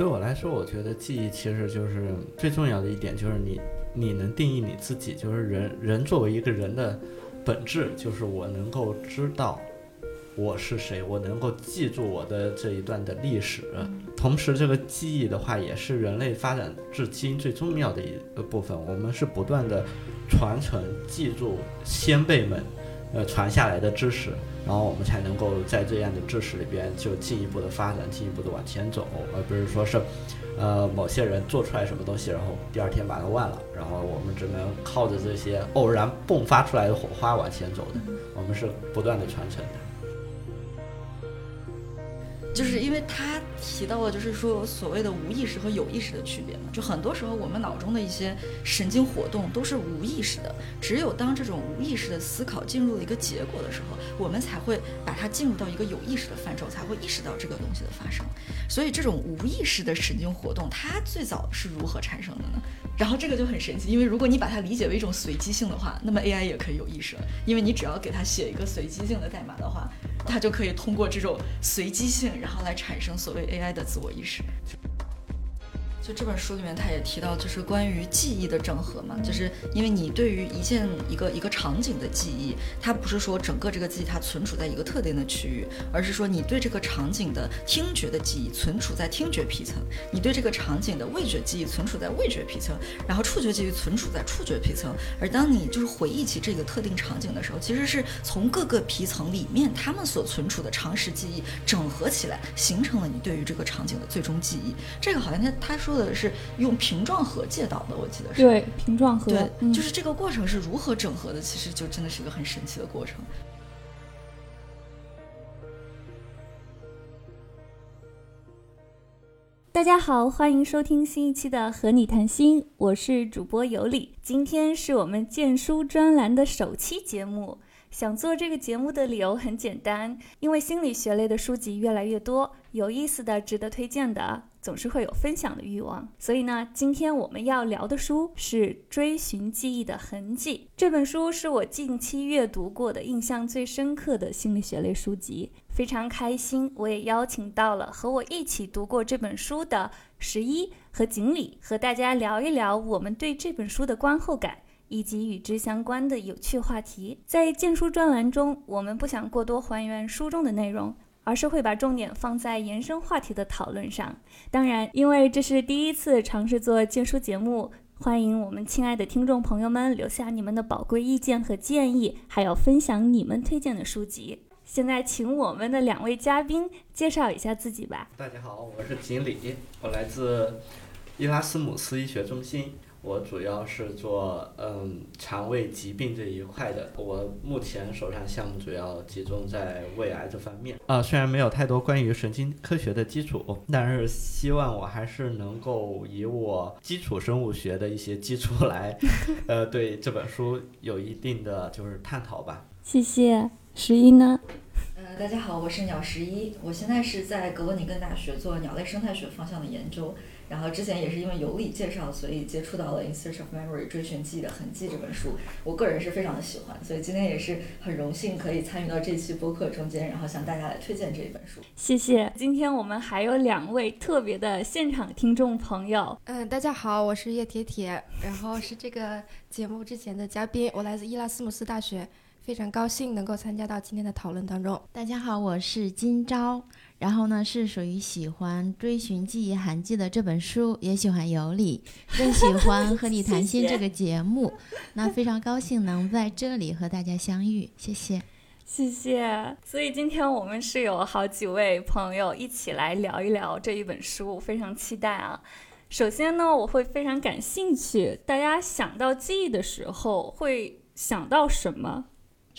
对我来说，我觉得记忆其实就是最重要的一点，就是你你能定义你自己，就是人人作为一个人的本质，就是我能够知道我是谁，我能够记住我的这一段的历史。同时，这个记忆的话，也是人类发展至今最重要的一个部分。我们是不断的传承、记住先辈们呃传下来的知识。然后我们才能够在这样的知识里边就进一步的发展，进一步的往前走，而不是说是，呃，某些人做出来什么东西，然后第二天把它忘了，然后我们只能靠着这些偶然迸发出来的火花往前走的。我们是不断的传承的。就是因为他提到了，就是说所谓的无意识和有意识的区别嘛，就很多时候我们脑中的一些神经活动都是无意识的，只有当这种无意识的思考进入了一个结果的时候，我们才会把它进入到一个有意识的范畴，才会意识到这个东西的发生。所以这种无意识的神经活动，它最早是如何产生的呢？然后这个就很神奇，因为如果你把它理解为一种随机性的话，那么 AI 也可以有意识了，因为你只要给它写一个随机性的代码的话。它就可以通过这种随机性，然后来产生所谓 AI 的自我意识。这本书里面，他也提到，就是关于记忆的整合嘛，就是因为你对于一件一个一个场景的记忆，它不是说整个这个记忆它存储在一个特定的区域，而是说你对这个场景的听觉的记忆存储在听觉皮层，你对这个场景的味觉记忆存储在味觉皮层，然后触觉记忆存储在触觉皮层。而当你就是回忆起这个特定场景的时候，其实是从各个皮层里面他们所存储的常识记忆整合起来，形成了你对于这个场景的最终记忆。这个好像他他说。说的是用瓶状核借导的，我记得是对瓶状核，对，就是这个过程是如何整合的，其实就真的是一个很神奇的过程。大家好，欢迎收听新一期的《和你谈心》，我是主播尤里，今天是我们荐书专栏的首期节目。想做这个节目的理由很简单，因为心理学类的书籍越来越多，有意思的、值得推荐的，总是会有分享的欲望。所以呢，今天我们要聊的书是《追寻记忆的痕迹》这本书，是我近期阅读过的印象最深刻的心理学类书籍。非常开心，我也邀请到了和我一起读过这本书的十一和锦鲤，和大家聊一聊我们对这本书的观后感。以及与之相关的有趣话题，在荐书专栏中，我们不想过多还原书中的内容，而是会把重点放在延伸话题的讨论上。当然，因为这是第一次尝试做荐书节目，欢迎我们亲爱的听众朋友们留下你们的宝贵意见和建议，还有分享你们推荐的书籍。现在，请我们的两位嘉宾介绍一下自己吧。大家好，我是锦鲤，我来自伊拉斯姆斯医学中心。我主要是做嗯肠胃疾病这一块的，我目前手上项目主要集中在胃癌这方面。啊，虽然没有太多关于神经科学的基础，但是希望我还是能够以我基础生物学的一些基础来，呃，对这本书有一定的就是探讨吧。谢谢十一呢。呃，大家好，我是鸟十一，我现在是在格罗宁根大学做鸟类生态学方向的研究。然后之前也是因为尤里介绍，所以接触到了《In Search of Memory》追寻记忆的痕迹这本书，我个人是非常的喜欢，所以今天也是很荣幸可以参与到这期播客中间，然后向大家来推荐这一本书。谢谢。今天我们还有两位特别的现场听众朋友。嗯，大家好，我是叶铁铁，然后是这个节目之前的嘉宾，我来自伊拉斯姆斯大学，非常高兴能够参加到今天的讨论当中。大家好，我是金钊。然后呢，是属于喜欢追寻记忆痕迹的这本书，也喜欢有理，更喜欢和你谈心这个节目。那非常高兴能在这里和大家相遇，谢谢，谢谢。所以今天我们是有好几位朋友一起来聊一聊这一本书，非常期待啊。首先呢，我会非常感兴趣，大家想到记忆的时候会想到什么？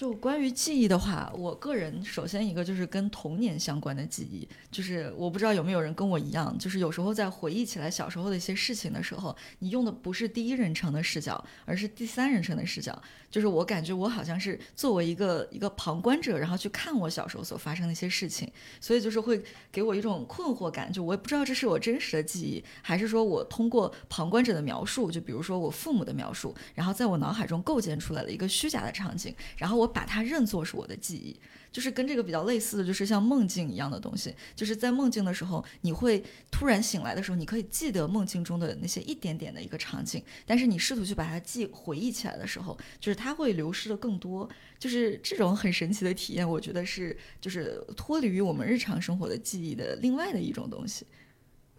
就关于记忆的话，我个人首先一个就是跟童年相关的记忆，就是我不知道有没有人跟我一样，就是有时候在回忆起来小时候的一些事情的时候，你用的不是第一人称的视角，而是第三人称的视角。就是我感觉我好像是作为一个一个旁观者，然后去看我小时候所发生的一些事情，所以就是会给我一种困惑感，就我也不知道这是我真实的记忆，还是说我通过旁观者的描述，就比如说我父母的描述，然后在我脑海中构建出来了一个虚假的场景，然后我。把它认作是我的记忆。就是跟这个比较类似的，就是像梦境一样的东西，就是在梦境的时候，你会突然醒来的时候，你可以记得梦境中的那些一点点的一个场景，但是你试图去把它记回忆起来的时候，就是它会流失的更多。就是这种很神奇的体验，我觉得是就是脱离于我们日常生活的记忆的另外的一种东西。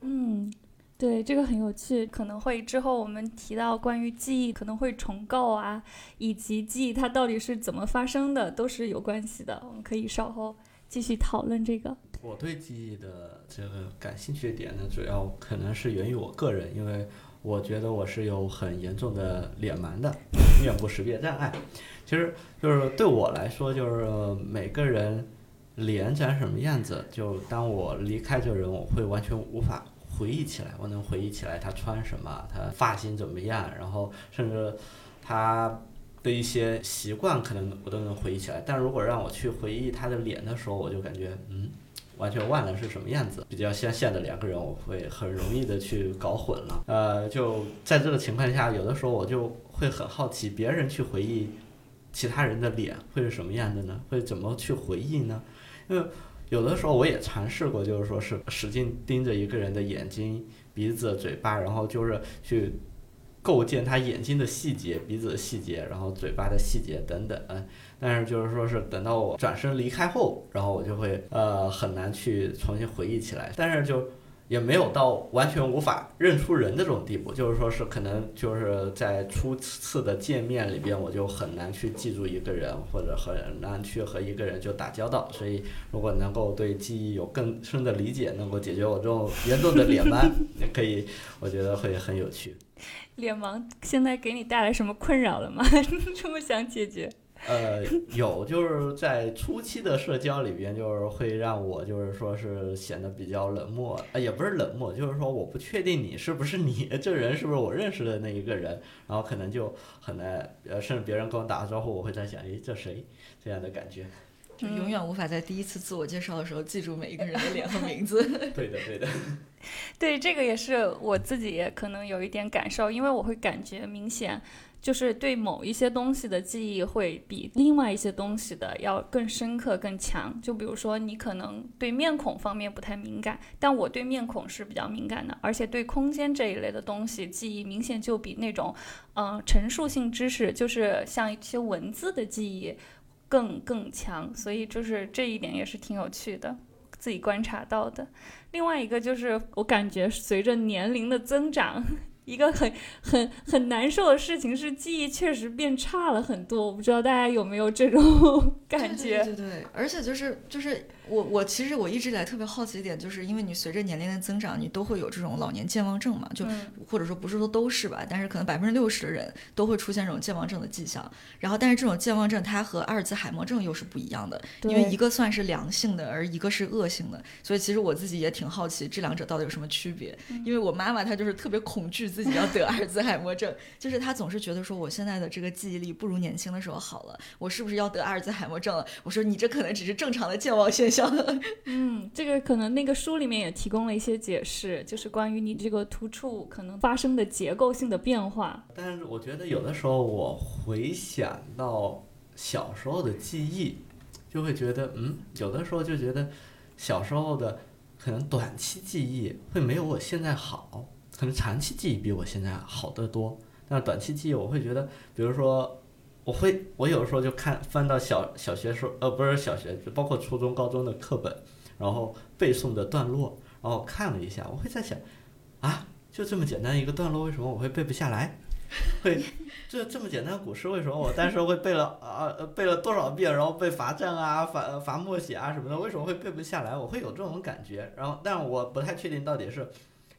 嗯。对，这个很有趣，可能会之后我们提到关于记忆可能会重构啊，以及记忆它到底是怎么发生的，都是有关系的。我们可以稍后继续讨论这个。我对记忆的这个感兴趣的点呢，主要可能是源于我个人，因为我觉得我是有很严重的脸盲的面部识别障碍。其实就是对我来说，就是每个人脸长什么样子，就当我离开这人，我会完全无法。回忆起来，我能回忆起来他穿什么，他发型怎么样，然后甚至他的一些习惯，可能我都能回忆起来。但如果让我去回忆他的脸的时候，我就感觉嗯，完全忘了是什么样子。比较相像的两个人，我会很容易的去搞混了。呃，就在这个情况下，有的时候我就会很好奇，别人去回忆其他人的脸会是什么样的呢？会怎么去回忆呢？因为。有的时候我也尝试过，就是说是使劲盯着一个人的眼睛、鼻子、嘴巴，然后就是去构建他眼睛的细节、鼻子的细节，然后嘴巴的细节等等。但是就是说是等到我转身离开后，然后我就会呃很难去重新回忆起来。但是就。也没有到完全无法认出人的这种地步，就是说是可能就是在初次的见面里边，我就很难去记住一个人，或者很难去和一个人就打交道。所以，如果能够对记忆有更深的理解，能够解决我这种严重的脸盲，也可以，我觉得会很有趣。脸盲现在给你带来什么困扰了吗？这么想解决？呃，有就是在初期的社交里边，就是会让我就是说是显得比较冷漠，呃，也不是冷漠，就是说我不确定你是不是你这人是不是我认识的那一个人，然后可能就很难，呃，甚至别人跟我打个招呼，我会在想，诶，这谁？这样的感觉，就永远无法在第一次自我介绍的时候记住每一个人的脸和名字。对的，对的。对，这个也是我自己也可能有一点感受，因为我会感觉明显。就是对某一些东西的记忆会比另外一些东西的要更深刻、更强。就比如说，你可能对面孔方面不太敏感，但我对面孔是比较敏感的，而且对空间这一类的东西记忆明显就比那种，嗯，陈述性知识，就是像一些文字的记忆更更强。所以就是这一点也是挺有趣的，自己观察到的。另外一个就是我感觉随着年龄的增长。一个很 很很难受的事情是记忆确实变差了很多，我不知道大家有没有这种 感觉？对对对，而且就是就是。我我其实我一直以来特别好奇一点，就是因为你随着年龄的增长，你都会有这种老年健忘症嘛，就或者说不是说都是吧，但是可能百分之六十的人都会出现这种健忘症的迹象。然后，但是这种健忘症它和阿尔兹海默症又是不一样的，因为一个算是良性的，而一个是恶性的。所以其实我自己也挺好奇这两者到底有什么区别。因为我妈妈她就是特别恐惧自己要得阿尔兹海默症，就是她总是觉得说我现在的这个记忆力不如年轻的时候好了，我是不是要得阿尔兹海默症了？我说你这可能只是正常的健忘现象。嗯，这个可能那个书里面也提供了一些解释，就是关于你这个突触可能发生的结构性的变化。但是我觉得有的时候我回想到小时候的记忆，就会觉得，嗯，有的时候就觉得小时候的可能短期记忆会没有我现在好，可能长期记忆比我现在好得多。但是短期记忆我会觉得，比如说。我会，我有时候就看翻到小小学时候，呃，不是小学，就包括初中、高中的课本，然后背诵的段落，然后看了一下，我会在想，啊，就这么简单一个段落，为什么我会背不下来？会，这这么简单的古诗，为什么我当时会背了啊？背了多少遍，然后被罚站啊、罚罚默写啊什么的，为什么会背不下来？我会有这种感觉，然后，但我不太确定到底是。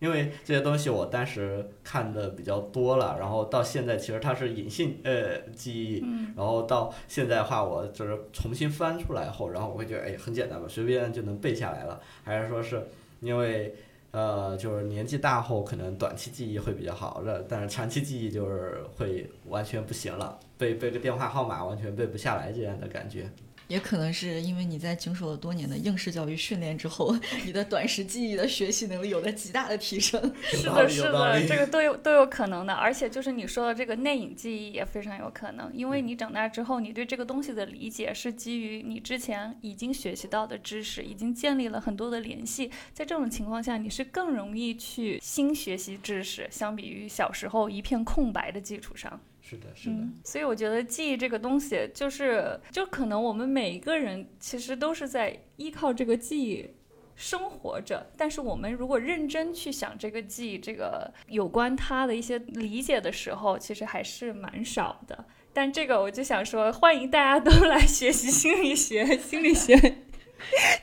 因为这些东西我当时看的比较多了，然后到现在其实它是隐性呃记忆，然后到现在的话我就是重新翻出来后，然后我会觉得哎很简单吧，随便就能背下来了，还是说是因为呃就是年纪大后可能短期记忆会比较好，的，但是长期记忆就是会完全不行了，背背个电话号码完全背不下来这样的感觉。也可能是因为你在经受了多年的应试教育训练之后，你的短时记忆的学习能力有了极大的提升。是的，是的，这个 都有都有可能的。而且就是你说的这个内隐记忆也非常有可能，因为你长大之后，你对这个东西的理解是基于你之前已经学习到的知识，已经建立了很多的联系。在这种情况下，你是更容易去新学习知识，相比于小时候一片空白的基础上。是的，是的。所以我觉得记忆这个东西，就是就可能我们每一个人其实都是在依靠这个记忆生活着。但是我们如果认真去想这个记忆，这个有关它的一些理解的时候，其实还是蛮少的。但这个我就想说，欢迎大家都来学习心理学，心理学。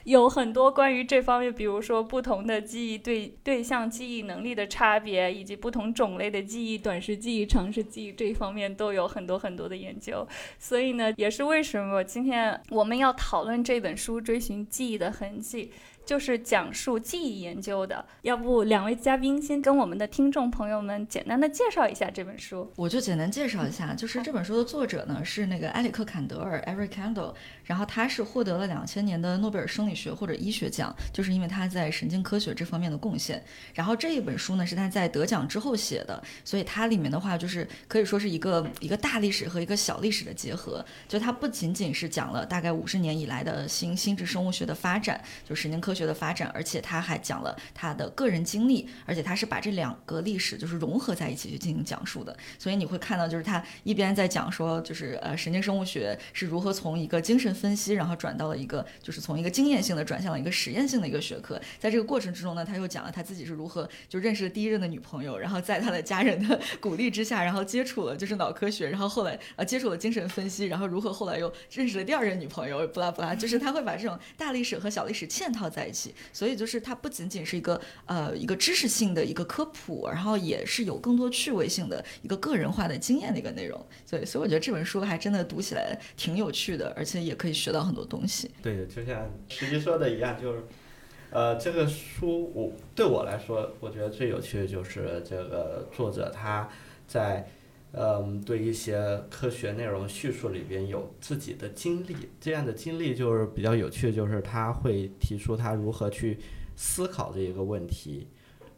有很多关于这方面，比如说不同的记忆对对象记忆能力的差别，以及不同种类的记忆，短时记忆、长时记忆这一方面都有很多很多的研究。所以呢，也是为什么今天我们要讨论这本书《追寻记忆的痕迹》。就是讲述记忆研究的，要不两位嘉宾先跟我们的听众朋友们简单的介绍一下这本书。我就简单介绍一下，就是这本书的作者呢是那个埃里克坎德尔 （Eric Kandel），然后他是获得了两千年的诺贝尔生理学或者医学奖，就是因为他在神经科学这方面的贡献。然后这一本书呢是他在得奖之后写的，所以它里面的话就是可以说是一个一个大历史和一个小历史的结合。就它不仅仅是讲了大概五十年以来的心心智生物学的发展，就神经科科。学的发展，而且他还讲了他的个人经历，而且他是把这两个历史就是融合在一起去进行讲述的。所以你会看到，就是他一边在讲说，就是呃神经生物学是如何从一个精神分析，然后转到了一个就是从一个经验性的转向了一个实验性的一个学科。在这个过程之中呢，他又讲了他自己是如何就认识了第一任的女朋友，然后在他的家人的 鼓励之下，然后接触了就是脑科学，然后后来呃接触了精神分析，然后如何后来又认识了第二任女朋友，不拉不拉，就是他会把这种大历史和小历史嵌套在。在一起所以就是它不仅仅是一个呃一个知识性的一个科普，然后也是有更多趣味性的一个个人化的经验的一个内容。所以所以我觉得这本书还真的读起来挺有趣的，而且也可以学到很多东西。对，就像实际说的一样，就是呃这个书我对我来说，我觉得最有趣的就是这个作者他在。嗯，对一些科学内容叙述里边有自己的经历，这样的经历就是比较有趣，就是他会提出他如何去思考这一个问题，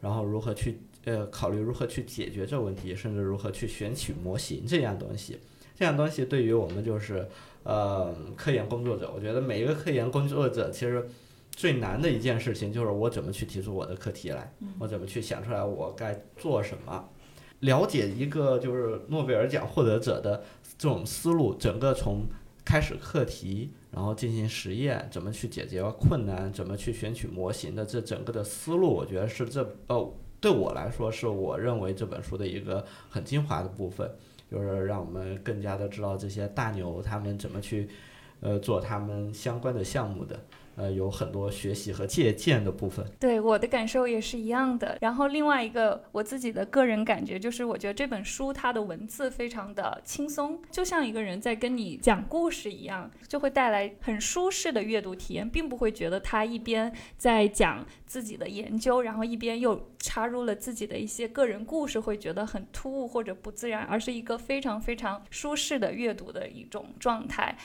然后如何去呃考虑如何去解决这问题，甚至如何去选取模型这样东西。这样东西对于我们就是呃科研工作者，我觉得每一个科研工作者其实最难的一件事情就是我怎么去提出我的课题来，我怎么去想出来我该做什么。了解一个就是诺贝尔奖获得者的这种思路，整个从开始课题，然后进行实验，怎么去解决困难，怎么去选取模型的这整个的思路，我觉得是这呃对我来说是我认为这本书的一个很精华的部分，就是让我们更加的知道这些大牛他们怎么去呃做他们相关的项目的。呃，有很多学习和借鉴的部分。对我的感受也是一样的。然后另外一个我自己的个人感觉就是，我觉得这本书它的文字非常的轻松，就像一个人在跟你讲故事一样，就会带来很舒适的阅读体验，并不会觉得他一边在讲自己的研究，然后一边又插入了自己的一些个人故事，会觉得很突兀或者不自然，而是一个非常非常舒适的阅读的一种状态。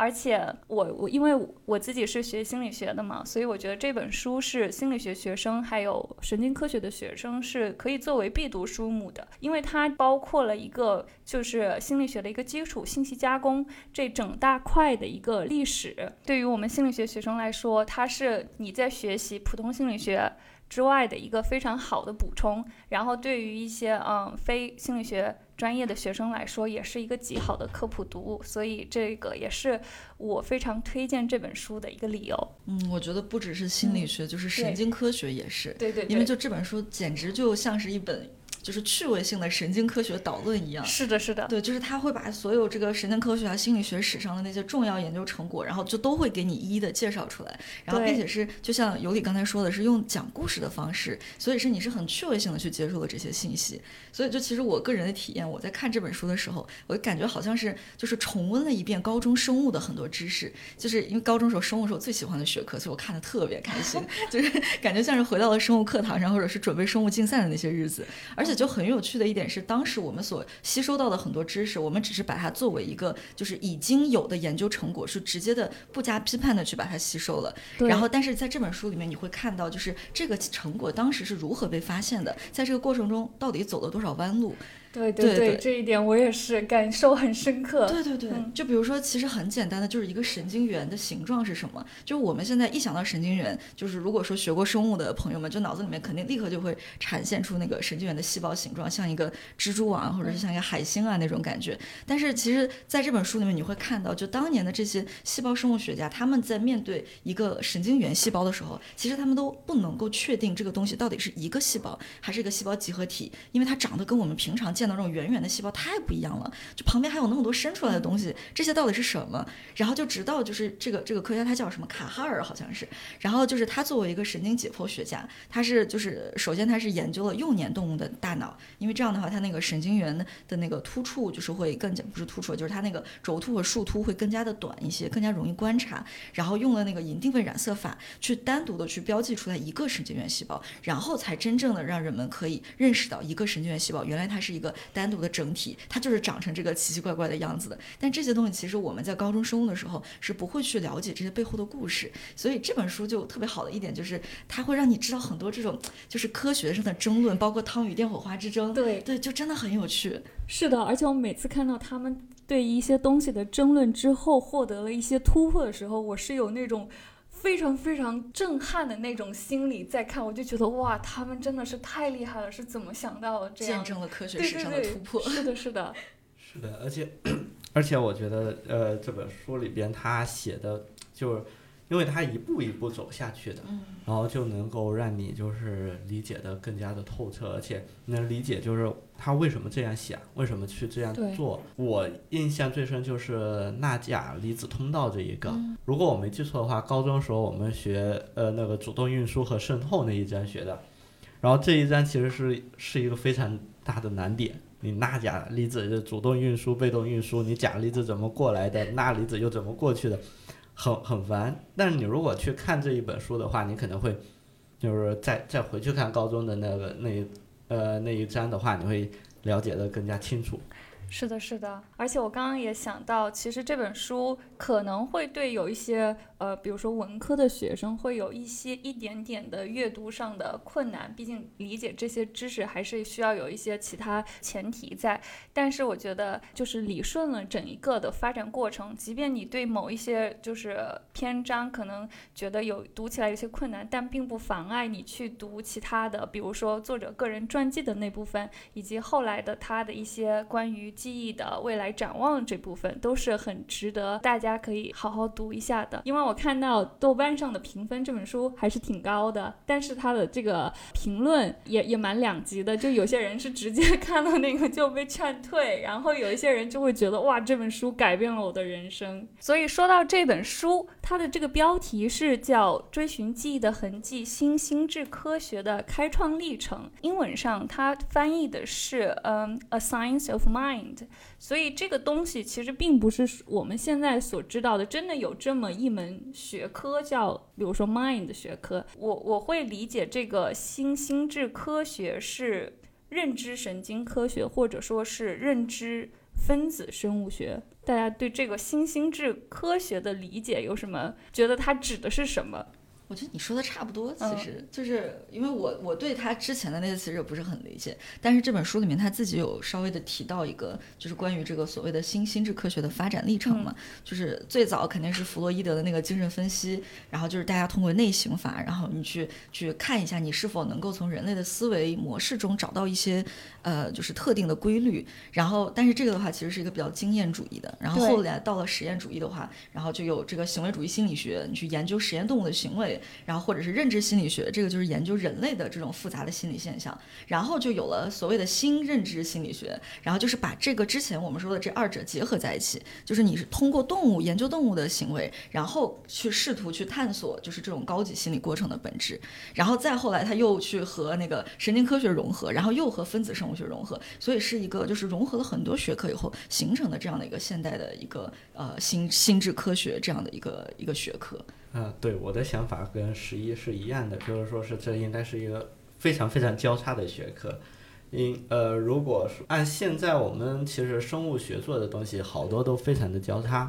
而且我我因为我自己是学心理学的嘛，所以我觉得这本书是心理学学生还有神经科学的学生是可以作为必读书目的，因为它包括了一个就是心理学的一个基础信息加工这整大块的一个历史。对于我们心理学学生来说，它是你在学习普通心理学之外的一个非常好的补充。然后对于一些嗯非心理学。专业的学生来说，也是一个极好的科普读物，所以这个也是我非常推荐这本书的一个理由。嗯，我觉得不只是心理学，就是神经科学也是。对对。因为就这本书，简直就像是一本。就是趣味性的神经科学导论一样，是的，是的，对，就是他会把所有这个神经科学啊、心理学史上的那些重要研究成果，然后就都会给你一一的介绍出来，然后并且是就像尤里刚才说的，是用讲故事的方式，所以是你是很趣味性的去接受了这些信息，所以就其实我个人的体验，我在看这本书的时候，我感觉好像是就是重温了一遍高中生物的很多知识，就是因为高中时候生物是我最喜欢的学科，所以我看的特别开心，就是感觉像是回到了生物课堂上，或者是准备生物竞赛的那些日子，而且。且就很有趣的一点是，当时我们所吸收到的很多知识，我们只是把它作为一个就是已经有的研究成果，是直接的不加批判的去把它吸收了。对然后，但是在这本书里面，你会看到，就是这个成果当时是如何被发现的，在这个过程中到底走了多少弯路。对对对这一点我也是感受很深刻。对对对，嗯就比如说，其实很简单的，就是一个神经元的形状是什么？就是我们现在一想到神经元，就是如果说学过生物的朋友们，就脑子里面肯定立刻就会产现出那个神经元的细胞形状，像一个蜘蛛网或者是像一个海星啊那种感觉。但是其实在这本书里面，你会看到，就当年的这些细胞生物学家，他们在面对一个神经元细胞的时候，其实他们都不能够确定这个东西到底是一个细胞还是一个细胞集合体，因为它长得跟我们平常见到那种圆圆的细胞太不一样了，就旁边还有那么多伸出来的东西，这些到底是什么？然后就直到就是这个这个科学家他叫什么卡哈尔好像是，然后就是他作为一个神经解剖学家，他是就是首先他是研究了幼年动物的大脑，因为这样的话他那个神经元的那个突触就是会更加不是突触，就是它那个轴突和树突会更加的短一些，更加容易观察。然后用了那个银定位染色法去单独的去标记出来一个神经元细胞，然后才真正的让人们可以认识到一个神经元细胞原来它是一个单独的整体，它就是长成这个奇奇怪怪的样子的。但这些东西其实我们在高中生物的时候是不会去了解这些背后的故事，所以这本书就特别好的一点就是它会让你知道很多这种就是科学上的争论，包括汤与电火花之争。对，对，就真的很有趣。是的，而且我每次看到他们对一些东西的争论之后获得了一些突破的时候，我是有那种非常非常震撼的那种心理在看，我就觉得哇，他们真的是太厉害了，是怎么想到的这样见？证了科学史上的突破。是的，是的，是的，而且而且我觉得呃这本书里边他写的就是。因为他一步一步走下去的，嗯然后就能够让你就是理解的更加的透彻，而且能理解就是他为什么这样想，为什么去这样做。我印象最深就是钠钾离子通道这一个，嗯如果我没记错的话，高中时候我们学呃那个主动运输和渗透那一章学的，然后这一章其实是是一个非常大的难点。你钠钾离子的主动运输、被动运输，你钾离子怎么过来的，钠离子又怎么过去的，很很烦。但是你如果去看这一本书的话，你可能会就是再再回去看高中的那个那一呃那一章的话，你会了解的更加清楚。是的，是的，而且我刚刚也想到，其实这本书可能会对有一些呃，比如说文科的学生会有一些一点点的阅读上的困难，毕竟理解这些知识还是需要有一些其他前提在。但是我觉得，就是理顺了整一个的发展过程，即便你对某一些就是篇章可能觉得有读起来有些困难，但并不妨碍你去读其他的，比如说作者个人传记的那部分，以及后来的他的一些关于记忆的未来展望这部分，都是很值得大家可以好好读一下的。因为我看到豆瓣上的评分，这本书还是挺高的，但是它的这个评论也也蛮两极的，就有些人是直接 看到那个就被劝退，然后有一些人就会觉得哇，这本书改变了我的人生。所以说到这本书，它的这个标题是叫《追寻记忆的痕迹：新心智科学的开创历程》，英文上它翻译的是嗯、A Science of Mind。所以这个东西其实并不是我们现在所知道的，真的有这么一门学科叫，比如说 mind 学科。我我会理解这个新心智科学是认知神经科学，或者说是认知分子生物学。大家对这个新兴智科学的理解有什么？觉得它指的是什么？我觉得你说的差不多，其嗯。实、就是因为我我对他之前的那些其实也不是很理解，但是这本书里面他自己有稍微的提到一个，就是关于这个所谓的新心智科学的发展历程嘛，就是最早肯定是弗洛伊德的那个精神分析，然后就是大家通过内省法，然后你去去看一下你是否能够从人类的思维模式中找到一些呃就是特定的规律，然后但是这个的话其实是一个比较经验主义的，然后后来到了实验主义的话，然后就有这个行为主义心理学，你去研究实验动物的行为。然后或者是认知心理学，这个就是研究人类的这种复杂的心理现象，然后就有了所谓的新认知心理学，然后就是把这个之前我们说的这二者结合在一起，就是你是通过动物研究动物的行为，然后去试图去探索就是这种高级心理过程的本质，然后再后来他又去和那个神经科学融合，然后又和分子生物学融合，所以是一个就是融合了很多学科以后形成的这样的一个现代的一个呃心心智科学这样的一个一个学科。嗯，对，我的想法跟十一是一样的，就是说是这应该是一个非常非常交叉的学科，因呃，如果是按现在我们其实生物学做的东西，好多都非常的交叉，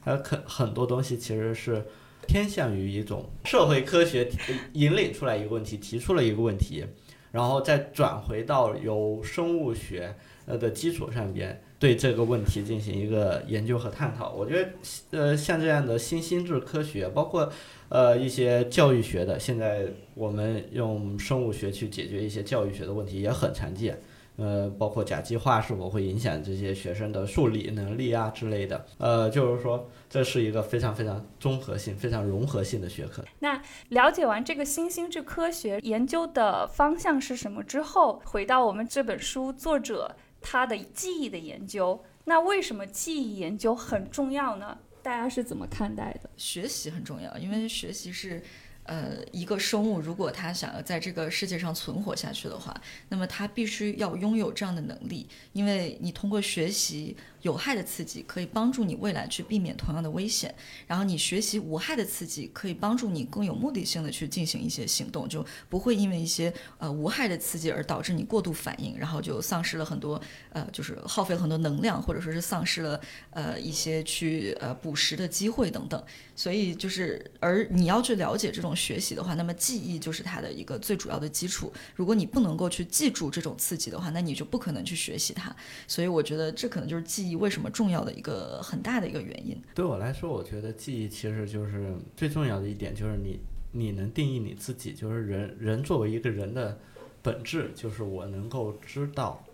还有很很多东西其实是偏向于一种社会科学引领出来一个问题，提出了一个问题，然后再转回到由生物学呃的基础上边对这个问题进行一个研究和探讨。我觉得呃像这样的新心智科学，包括呃一些教育学的，现在我们用生物学去解决一些教育学的问题也很常见。呃，包括甲基化是否会影响这些学生的数理能力啊之类的。呃，就是说这是一个非常非常综合性、非常融合性的学科。那了解完这个新心智科学研究的方向是什么之后，回到我们这本书作者他的记忆的研究，那为什么记忆研究很重要呢？大家是怎么看待的？学习很重要，因为学习是。呃，一个生物如果他想要在这个世界上存活下去的话，那么他必须要拥有这样的能力，因为你通过学习。有害的刺激可以帮助你未来去避免同样的危险，然后你学习无害的刺激可以帮助你更有目的性的去进行一些行动，就不会因为一些呃无害的刺激而导致你过度反应，然后就丧失了很多呃就是耗费很多能量，或者说是丧失了呃一些去呃捕食的机会等等。所以就是而你要去了解这种学习的话，那么记忆就是它的一个最主要的基础。如果你不能够去记住这种刺激的话，那你就不可能去学习它。所以我觉得这可能就是记忆。为什么重要的一个很大的一个原因？对我来说，我觉得记忆其实就是最重要的一点，就是你你能定义你自己，就是人人作为一个人的本质，就是我能够知道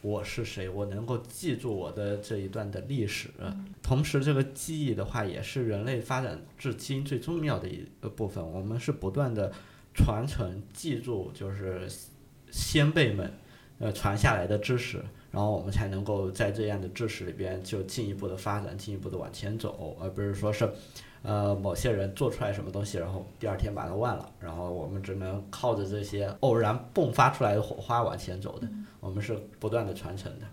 我是谁，我能够记住我的这一段的历史。同时，这个记忆的话，也是人类发展至今最重要的一个部分。我们是不断的传承、记住，就是先辈们呃传下来的知识。然后我们才能够在这样的知识里边就进一步的发展，进一步的往前走，而不是说是，呃，某些人做出来什么东西，然后第二天把它忘了，然后我们只能靠着这些偶然迸发出来的火花往前走的。我们是不断的传承的。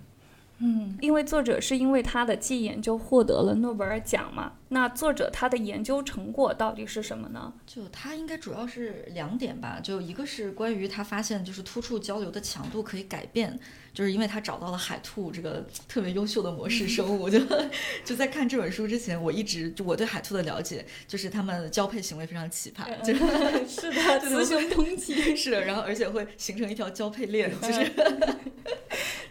嗯，因为作者是因为他的记忆研究获得了诺贝尔奖嘛。那作者他的研究成果到底是什么呢？就他应该主要是两点吧，就一个是关于他发现就是突触交流的强度可以改变，就是因为他找到了海兔这个特别优秀的模式生物。就就在看这本书之前，我一直就我对海兔的了解就是他们交配行为非常奇葩，就是 是的，雌雄同体是，然后而且会形成一条交配链，就是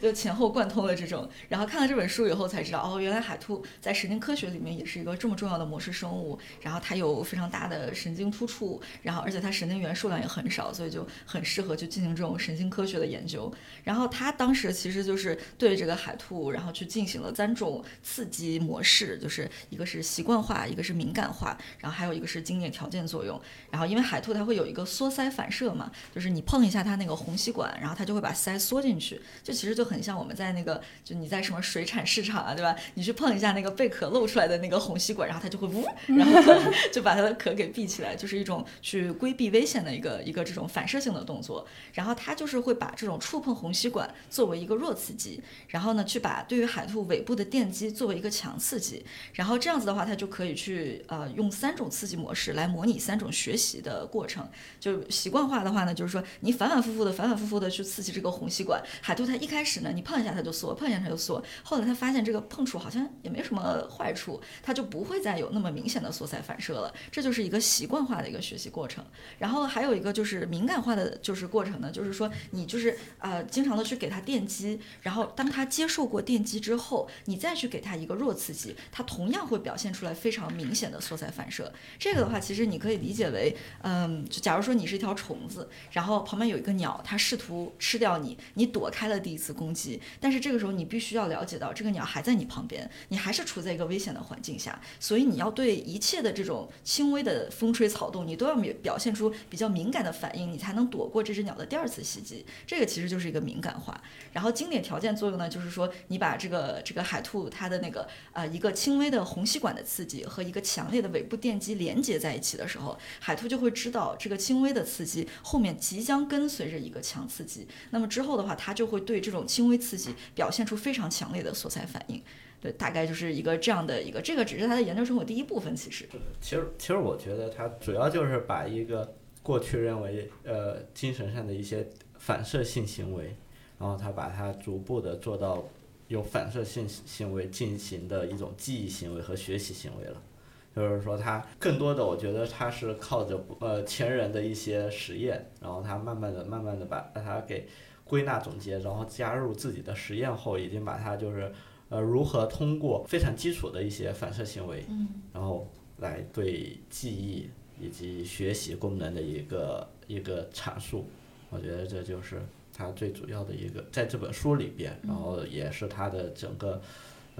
就前后贯通的这种。然后看了这本书以后才知道，哦，原来海兔在神经科学里面也是一个重。这么重要的模式生物，然后它有非常大的神经突触，然后而且它神经元数量也很少，所以就很适合去进行这种神经科学的研究。然后他当时其实就是对这个海兔，然后去进行了三种刺激模式，就是一个是习惯化，一个是敏感化，然后还有一个是经典条件作用。然后因为海兔它会有一个缩鳃反射嘛，就是你碰一下它那个虹吸管，然后它就会把鳃缩进去，就其实就很像我们在那个就你在什么水产市场啊，对吧？你去碰一下那个贝壳露出来的那个虹吸。然后它就会呜，然后 就把它的壳给闭起来，就是一种去规避危险的一个一个这种反射性的动作。然后它就是会把这种触碰虹吸管作为一个弱刺激，然后呢去把对于海兔尾部的电击作为一个强刺激。然后这样子的话，它就可以去呃用三种刺激模式来模拟三种学习的过程。就习惯化的话呢，就是说你反反复复的、反反复复的去刺激这个虹吸管，海兔它一开始呢，你碰一下它就缩，碰一下它就缩。后来它发现这个碰触好像也没什么坏处，它就不。不会再有那么明显的缩鳃反射了，这就是一个习惯化的一个学习过程。然后还有一个就是敏感化的就是过程呢，就是说你就是呃经常的去给它电击，然后当它接受过电击之后，你再去给它一个弱刺激，它同样会表现出来非常明显的缩鳃反射。这个的话，其实你可以理解为，嗯，就假如说你是一条虫子，然后旁边有一个鸟，它试图吃掉你，你躲开了第一次攻击，但是这个时候你必须要了解到，这个鸟还在你旁边，你还是处在一个危险的环境下。所以你要对一切的这种轻微的风吹草动，你都要表现出比较敏感的反应，你才能躲过这只鸟的第二次袭击。这个其实就是一个敏感化。然后经典条件作用呢，就是说你把这个这个海兔它的那个呃一个轻微的虹吸管的刺激和一个强烈的尾部电击连接在一起的时候，海兔就会知道这个轻微的刺激后面即将跟随着一个强刺激。那么之后的话，它就会对这种轻微刺激表现出非常强烈的缩鳃反应。对，大概就是一个这样的一个，这个只是他的研究生活第一部分，其实。其实，其实我觉得他主要就是把一个过去认为呃精神上的一些反射性行为，然后他把它逐步的做到有反射性行为进行的一种记忆行为和学习行为了。就是说，他更多的，我觉得他是靠着呃前人的一些实验，然后他慢慢的、慢慢的把把它给归纳总结，然后加入自己的实验后，已经把它就是呃如何通过非常基础的一些反射行为，然后来对记忆以及学习功能的一个一个阐述。我觉得这就是他最主要的一个在这本书里边，然后也是他的整个。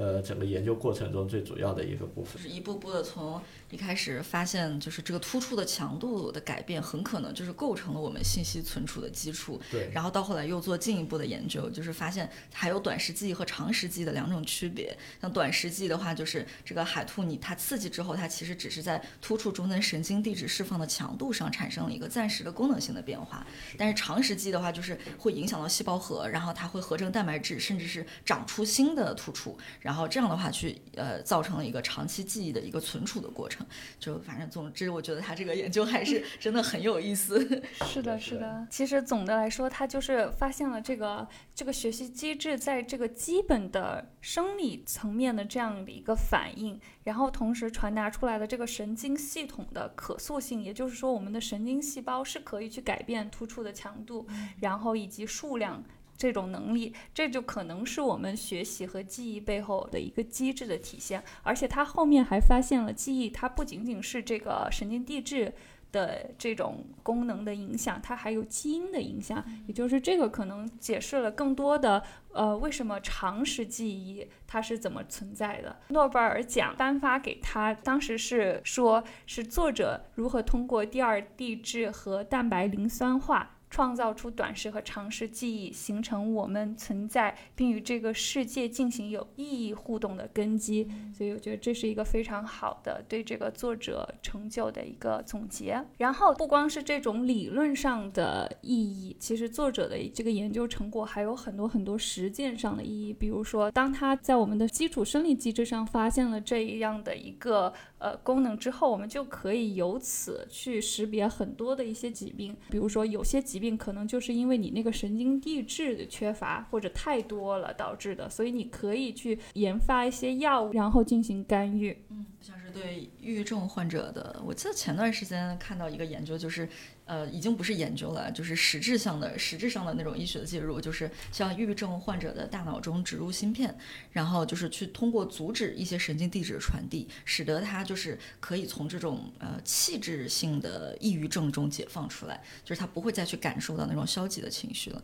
呃，整个研究过程中最主要的一个部分，就是一步步的从一开始发现，就是这个突触的强度的改变，很可能就是构成了我们信息存储的基础。对。然后到后来又做进一步的研究，就是发现还有短时记忆和长时记忆的两种区别。像短时记忆的话，就是这个海兔你它刺激之后，它其实只是在突触中间神经递质释放的强度上产生了一个暂时的功能性的变化。但是长时记忆的话，就是会影响到细胞核，然后它会合成蛋白质，甚至是长出新的突触。然后这样的话，去呃，造成了一个长期记忆的一个存储的过程。就反正总之，我觉得他这个研究还是 真的很有意思。是的，是的。其实总的来说，他就是发现了这个这个学习机制在这个基本的生理层面的这样的一个反应，然后同时传达出来的这个神经系统的可塑性，也就是说，我们的神经细胞是可以去改变突触的强度，然后以及数量。这种能力，这就可能是我们学习和记忆背后的一个机制的体现。而且他后面还发现了，记忆它不仅仅是这个神经递质的这种功能的影响，它还有基因的影响。也就是这个可能解释了更多的，呃，为什么常识记忆它是怎么存在的。诺贝尔奖颁发给他，当时是说，是作者如何通过第二递质和蛋白磷酸化。创造出短时和长时记忆，形成我们存在并与这个世界进行有意义互动的根基。所以我觉得这是一个非常好的对这个作者成就的一个总结。然后不光是这种理论上的意义，其实作者的这个研究成果还有很多很多实践上的意义。比如说，当他在我们的基础生理机制上发现了这样的一个呃功能之后，我们就可以由此去识别很多的一些疾病，比如说有些疾。病可能就是因为你那个神经递质的缺乏或者太多了导致的，所以你可以去研发一些药物，然后进行干预。嗯，像是对抑郁症患者的，我记得前段时间看到一个研究，就是。呃，已经不是研究了，就是实质上的、实质上的那种医学的介入，就是像抑郁症患者的大脑中植入芯片，然后就是去通过阻止一些神经递质的传递，使得他就是可以从这种呃器质性的抑郁症中解放出来，就是他不会再去感受到那种消极的情绪了。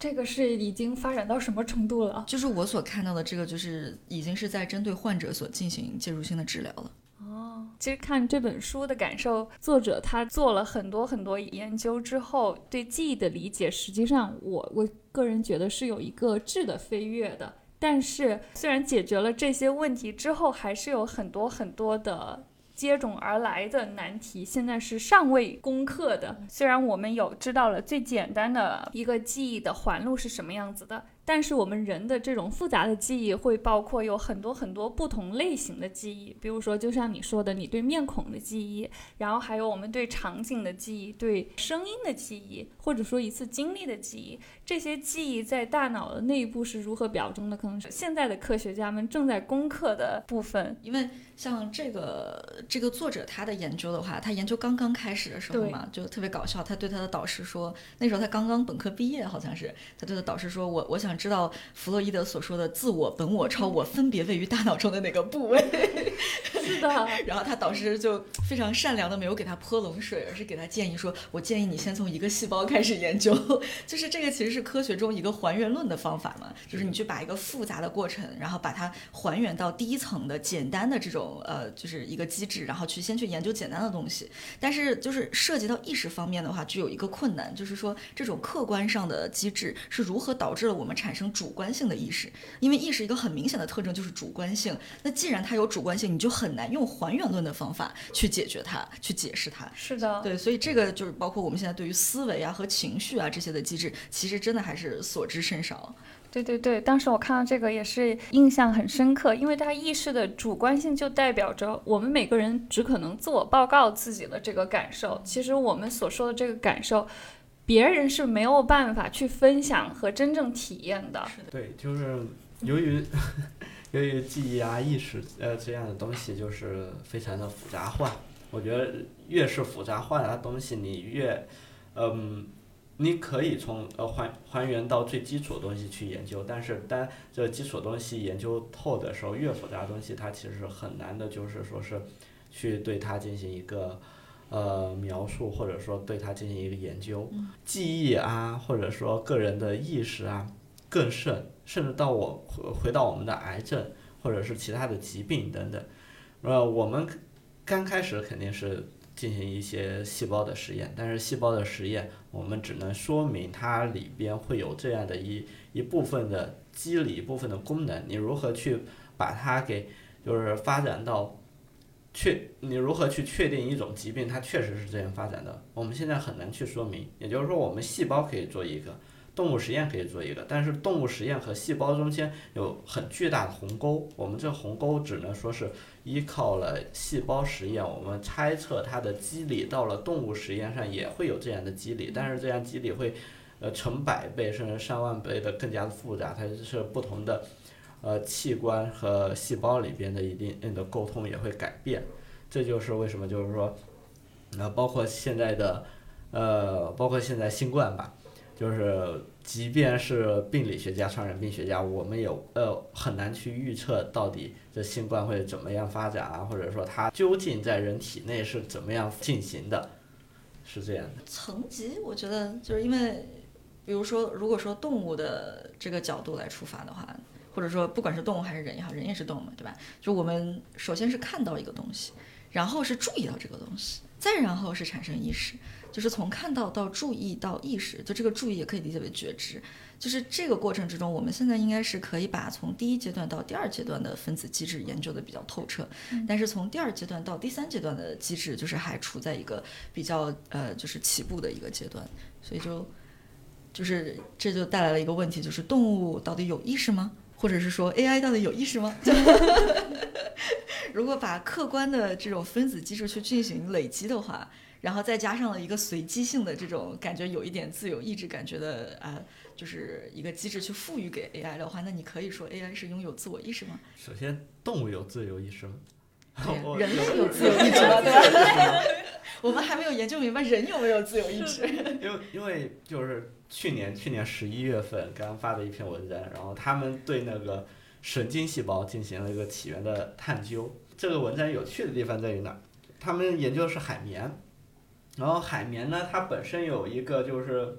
这个是已经发展到什么程度了？就是我所看到的这个，就是已经是在针对患者所进行介入性的治疗了。哦，其实看这本书的感受，作者他做了很多很多研究之后，对记忆的理解，实际上我我个人觉得是有一个质的飞跃的。但是虽然解决了这些问题之后，还是有很多很多的接踵而来的难题，现在是尚未攻克的。虽然我们有知道了最简单的一个记忆的环路是什么样子的。但是我们人的这种复杂的记忆会包括有很多很多不同类型的记忆，比如说就像你说的，你对面孔的记忆，然后还有我们对场景的记忆、对声音的记忆，或者说一次经历的记忆，这些记忆在大脑的内部是如何表征的？可能是现在的科学家们正在攻克的部分。因为像这个这个作者他的研究的话，他研究刚刚开始的时候嘛，就特别搞笑，他对他的导师说，那时候他刚刚本科毕业，好像是他对他导师说，我我想。知道弗洛伊德所说的自我、本我、超我分别位于大脑中的哪个部位？是的。然后他导师就非常善良的没有给他泼冷水，而是给他建议说：“我建议你先从一个细胞开始研究。”就是这个其实是科学中一个还原论的方法嘛，就是你去把一个复杂的过程，然后把它还原到第一层的简单的这种呃，就是一个机制，然后去先去研究简单的东西。但是就是涉及到意识方面的话，具有一个困难，就是说这种客观上的机制是如何导致了我们产产生主观性的意识，因为意识一个很明显的特征就是主观性。那既然它有主观性，你就很难用还原论的方法去解决它，去解释它。是的，对，所以这个就是包括我们现在对于思维啊和情绪啊这些的机制，其实真的还是所知甚少。对对对，当时我看到这个也是印象很深刻，因为它意识的主观性就代表着我们每个人只可能自我报告自己的这个感受。其实我们所说的这个感受。别人是没有办法去分享和真正体验的。是的，对，就是由于 由于记忆啊、意识呃这样的东西，就是非常的复杂化。我觉得越是复杂化的东西，你越嗯。你可以从呃还还原到最基础的东西去研究，但是当这基础东西研究透的时候，越复杂的东西它其实很难的，就是说是去对它进行一个呃描述，或者说对它进行一个研究。记忆啊，或者说个人的意识啊，更甚，甚至到我回回到我们的癌症或者是其他的疾病等等，呃，我们刚开始肯定是。进行一些细胞的实验，但是细胞的实验，我们只能说明它里边会有这样的一一部分的机理、一部分的功能。你如何去把它给就是发展到确？你如何去确定一种疾病它确实是这样发展的？我们现在很难去说明。也就是说，我们细胞可以做一个。动物实验可以做一个，但是动物实验和细胞中间有很巨大的鸿沟。我们这鸿沟只能说是依靠了细胞实验，我们猜测它的机理到了动物实验上也会有这样的机理，但是这样机理会，呃，成百倍甚至上万倍的更加的复杂。它是不同的，呃，器官和细胞里边的一定的沟通也会改变。这就是为什么就是说，呃，包括现在的，呃，包括现在新冠吧。就是，即便是病理学家、传染病学家，我们也呃很难去预测到底这新冠会怎么样发展啊，或者说它究竟在人体内是怎么样进行的，是这样的。层级，我觉得就是因为，比如说，如果说动物的这个角度来出发的话，或者说不管是动物还是人也好，人也是动物嘛，对吧？就我们首先是看到一个东西，然后是注意到这个东西，再然后是产生意识。就是从看到到注意到意识，就这个注意也可以理解为觉知。就是这个过程之中，我们现在应该是可以把从第一阶段到第二阶段的分子机制研究的比较透彻。但是从第二阶段到第三阶段的机制，就是还处在一个比较呃就是起步的一个阶段。所以就就是这就带来了一个问题，就是动物到底有意识吗？或者是说 AI 到底有意识吗？如果把客观的这种分子机制去进行累积的话。然后再加上了一个随机性的这种感觉，有一点自由意志感觉的啊，就是一个机制去赋予给 AI 的话，那你可以说 AI 是拥有自我意识吗？首先，动物有自由意识吗？人类有自由意志吗？对吧？我们还没有研究明白人有没有自由意志。因为因为就是去年去年十一月份刚发的一篇文章，然后他们对那个神经细胞进行了一个起源的探究。这个文章有趣的地方在于哪？他们研究的是海绵。然后海绵呢，它本身有一个就是，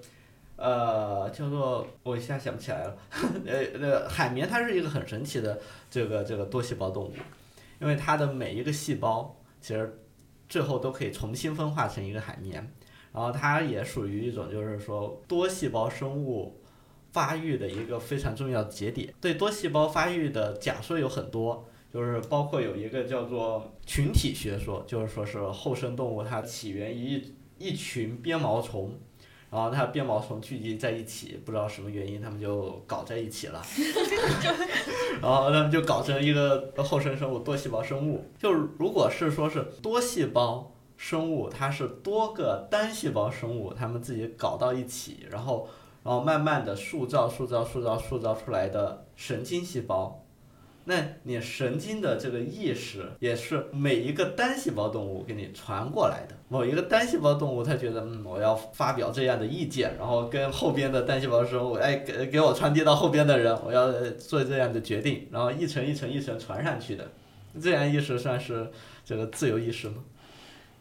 呃，叫做我一下想不起来了，呃，那海绵它是一个很神奇的这个这个多细胞动物，因为它的每一个细胞其实最后都可以重新分化成一个海绵，然后它也属于一种就是说多细胞生物发育的一个非常重要的节点。对多细胞发育的假说有很多。就是包括有一个叫做群体学说，就是说是后生动物它起源于一一群鞭毛虫，然后它变毛虫聚集在一起，不知道什么原因，它们就搞在一起了，然后它们就搞成一个后生生物多细胞生物。就如果是说是多细胞生物，它是多个单细胞生物，它们自己搞到一起，然后然后慢慢的塑造塑造塑造塑造出来的神经细胞。那你神经的这个意识也是每一个单细胞动物给你传过来的。某一个单细胞动物，它觉得，嗯，我要发表这样的意见，然后跟后边的单细胞生物，哎，给给我传递到后边的人，我要做这样的决定，然后一层一层一层传上去的，这样意识算是这个自由意识吗？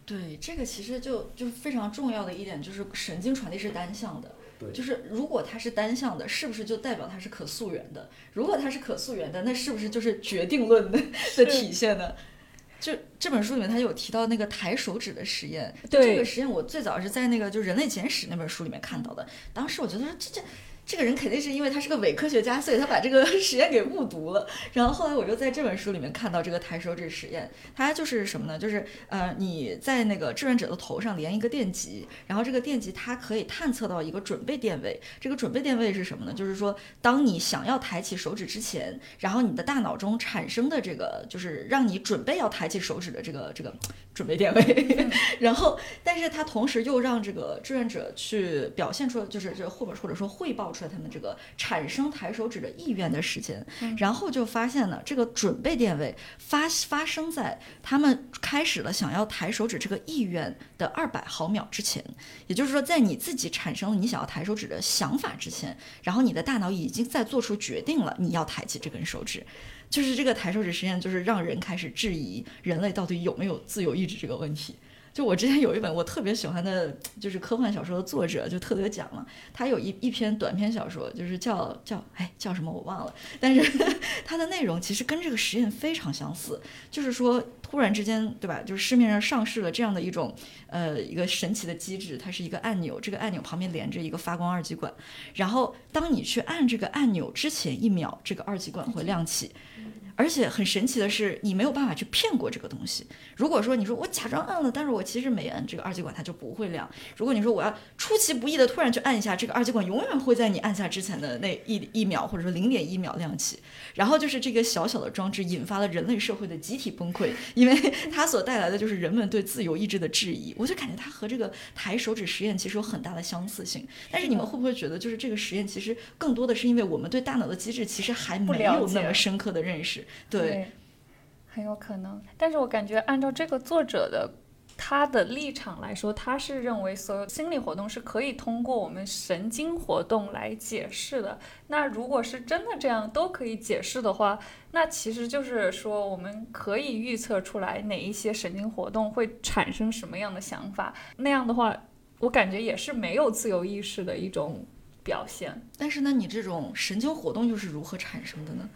对，这个其实就就非常重要的一点，就是神经传递是单向的。就是如果它是单向的，是不是就代表它是可溯源的？如果它是可溯源的，那是不是就是决定论的 的体现呢？就这本书里面，他有提到那个抬手指的实验。这个实验我最早是在那个就《人类简史》那本书里面看到的。当时我觉得说这这这个人肯定是因为他是个伪科学家，所以他把这个 实验给误读了。然后后来我就在这本书里面看到这个抬手指实验，它就是什么呢？就是呃你在那个志愿者的头上连一个电极，然后这个电极它可以探测到一个准备电位。这个准备电位是什么呢？就是说当你想要抬起手指之前，然后你的大脑中产生的这个就是让你准备要抬起手指的这个这个准备电位。然后，但是它同时又让这个志愿者去表现出，就是这或者或者说汇报出来他们这个产生抬手指的意愿的时间，然后就发现呢，这个准备电位发发生在他们开始了想要抬手指这个意愿的二百毫秒之前，也就是说，在你自己产生了你想要抬手指的想法之前，然后你的大脑已经在做出决定了你要抬起这根手指。就是这个抬手指实验，就是让人开始质疑人类到底有没有自由意志这个问题。就我之前有一本我特别喜欢的，就是科幻小说的作者就特别讲了，他有一一篇短篇小说，就是叫叫哎叫什么我忘了，但是 它的内容其实跟这个实验非常相似，就是说突然之间对吧，就是市面上上市了这样的一种呃一个神奇的机制，它是一个按钮，这个按钮旁边连着一个发光二极管，然后当你去按这个按钮之前一秒，这个二极管会亮起。而且很神奇的是，你没有办法去骗过这个东西。如果说你说我假装按了，但是我其实没按，这个二极管它就不会亮。如果你说我要出其不意的突然去按一下，这个二极管永远会在你按下之前的那一一秒或者说零点一秒亮起。然后就是这个小小的装置引发了人类社会的集体崩溃，因为它所带来的就是人们对自由意志的质疑。我就感觉它和这个抬手指实验其实有很大的相似性。但是你们会不会觉得，就是这个实验其实更多的是因为我们对大脑的机制其实还没有那么深刻的认识？对，很有可能。但是我感觉按照这个作者的他的立场来说，他是认为所有心理活动是可以通过我们神经活动来解释的。那如果是真的这样都可以解释的话，那其实就是说我们可以预测出来哪一些神经活动会产生什么样的想法。那样的话，我感觉也是没有自由意识的一种表现。但是呢，你这种神经活动又是如何产生的呢？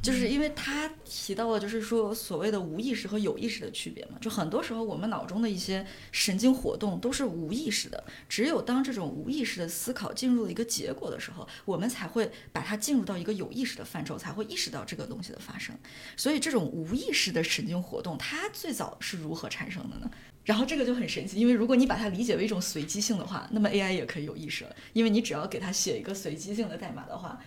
就是因为他提到了，就是说所谓的无意识和有意识的区别嘛。就很多时候我们脑中的一些神经活动都是无意识的，只有当这种无意识的思考进入了一个结果的时候，我们才会把它进入到一个有意识的范畴，才会意识到这个东西的发生。所以这种无意识的神经活动，它最早是如何产生的呢？然后这个就很神奇，因为如果你把它理解为一种随机性的话，那么 AI 也可以有意识了，因为你只要给它写一个随机性的代码的话。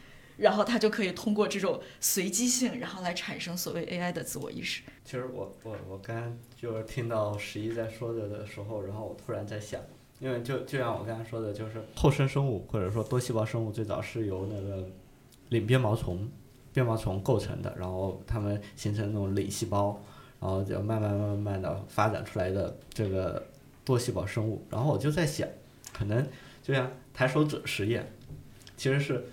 然后它就可以通过这种随机性，然后来产生所谓 AI 的自我意识。其实我我我刚就是听到十一在说的的时候，然后我突然在想，因为就就像我刚才说的，就是后生生物或者说多细胞生物最早是由那个领鞭毛虫、鞭毛虫构成的，然后它们形成那种领细胞，然后就慢慢慢慢的发展出来的这个多细胞生物。然后我就在想，可能就像抬手指实验，其实是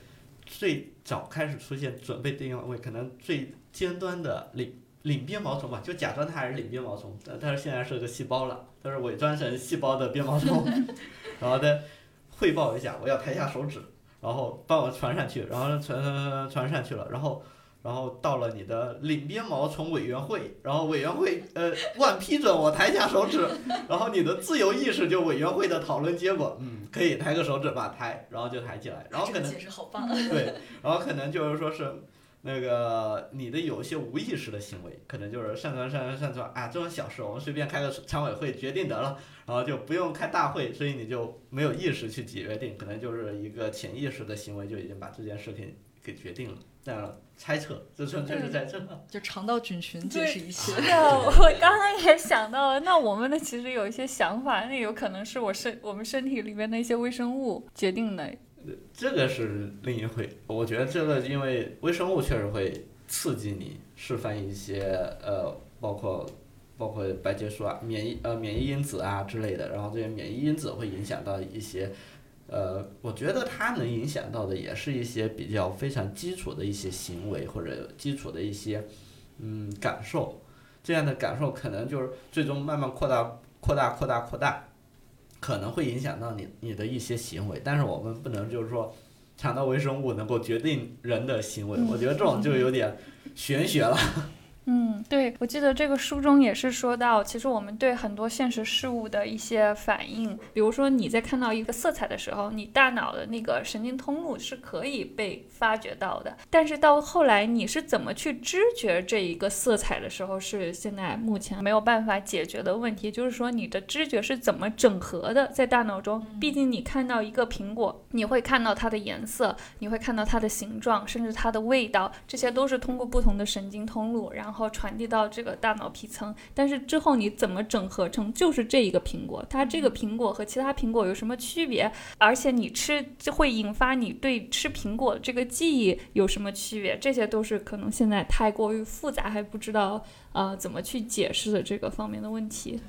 最。早开始出现准备定位，可能最尖端的领领鞭毛虫吧，就假装它还是领鞭毛虫，但但是现在是个细胞了，它是伪装成细胞的鞭毛虫，然后再汇报一下，我要抬下手指，然后帮我传上去，然后传传传上去了，然后。然后到了你的领鞭毛虫委员会，然后委员会呃万批准我抬下手指，然后你的自由意识就委员会的讨论结果，嗯，可以抬个手指吧，抬，然后就抬起来，然后可能解释好棒，对，然后可能就是说是那个你的有一些无意识的行为，可能就是上传上传上传啊，这种小事我们随便开个常委会决定得了，然后就不用开大会，所以你就没有意识去决定，可能就是一个潜意识的行为就已经把这件事情给决定了。这样猜测，这纯粹是猜测。就肠道菌群解释一切。是的，我刚刚也想到了。那我们的其实有一些想法，那有可能是我身我们身体里面的一些微生物决定的。这个是另一回。我觉得这个因为微生物确实会刺激你释放一些呃，包括包括白介素啊、免疫呃免疫因子啊之类的，然后这些免疫因子会影响到一些。呃，我觉得它能影响到的也是一些比较非常基础的一些行为或者基础的一些嗯感受，这样的感受可能就是最终慢慢扩大、扩大、扩大、扩大，可能会影响到你你的一些行为。但是我们不能就是说肠道微生物能够决定人的行为，我觉得这种就有点玄学了。嗯，对，我记得这个书中也是说到，其实我们对很多现实事物的一些反应，比如说你在看到一个色彩的时候，你大脑的那个神经通路是可以被发掘到的，但是到后来你是怎么去知觉这一个色彩的时候，是现在目前没有办法解决的问题。就是说你的知觉是怎么整合的在大脑中？毕竟你看到一个苹果，你会看到它的颜色，你会看到它的形状，甚至它的味道，这些都是通过不同的神经通路，然后。后传递到这个大脑皮层，但是之后你怎么整合成就是这一个苹果？它这个苹果和其他苹果有什么区别？而且你吃就会引发你对吃苹果这个记忆有什么区别？这些都是可能现在太过于复杂，还不知道呃怎么去解释的这个方面的问题。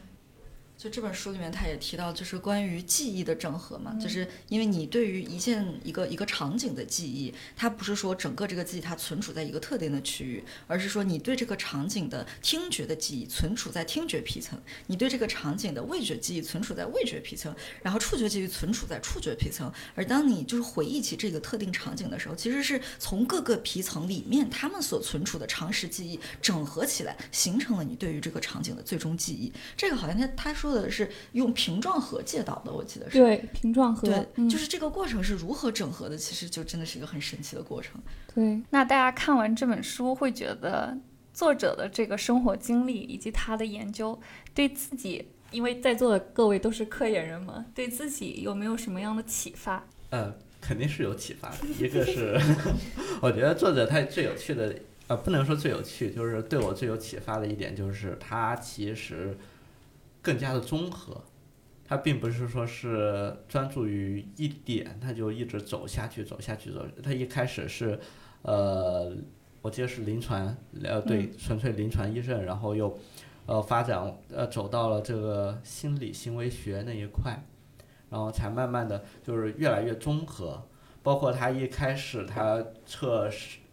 就这本书里面，他也提到，就是关于记忆的整合嘛，就是因为你对于一件一个一个场景的记忆，它不是说整个这个记忆它存储在一个特定的区域，而是说你对这个场景的听觉的记忆存储在听觉皮层，你对这个场景的味觉记忆存储在味觉皮层，然后触觉记忆存储在触觉皮层。而当你就是回忆起这个特定场景的时候，其实是从各个皮层里面他们所存储的常识记忆整合起来，形成了你对于这个场景的最终记忆。这个好像他他说。说的是用瓶状核借导的，我记得是对瓶状核，对，就是这个过程是如何整合的，其实就真的是一个很神奇的过程。对，那大家看完这本书会觉得作者的这个生活经历以及他的研究对自己，因为在座的各位都是科研人嘛，对自己有没有什么样的启发？呃，肯定是有启发的。一个是 我觉得作者他最有趣的，呃，不能说最有趣，就是对我最有启发的一点就是他其实。更加的综合，他并不是说是专注于一点，他就一直走下去，走下去，走。他一开始是，呃，我记得是临床，呃，对，纯粹临床医生，然后又，呃，发展，呃，走到了这个心理行为学那一块，然后才慢慢的就是越来越综合。包括他一开始他测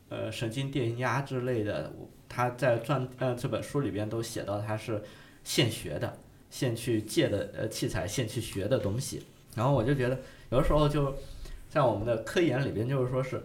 呃神经电压之类的，他在传呃这本书里边都写到他是现学的。现去借的呃器材，现去学的东西，然后我就觉得有的时候就像我们的科研里边，就是说是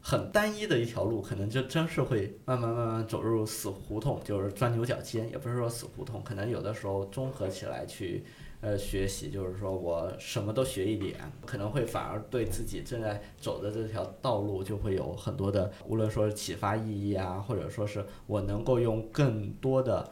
很单一的一条路，可能就真是会慢慢慢慢走入死胡同，就是钻牛角尖，也不是说死胡同，可能有的时候综合起来去呃学习，就是说我什么都学一点，可能会反而对自己正在走的这条道路就会有很多的，无论说是启发意义啊，或者说是我能够用更多的。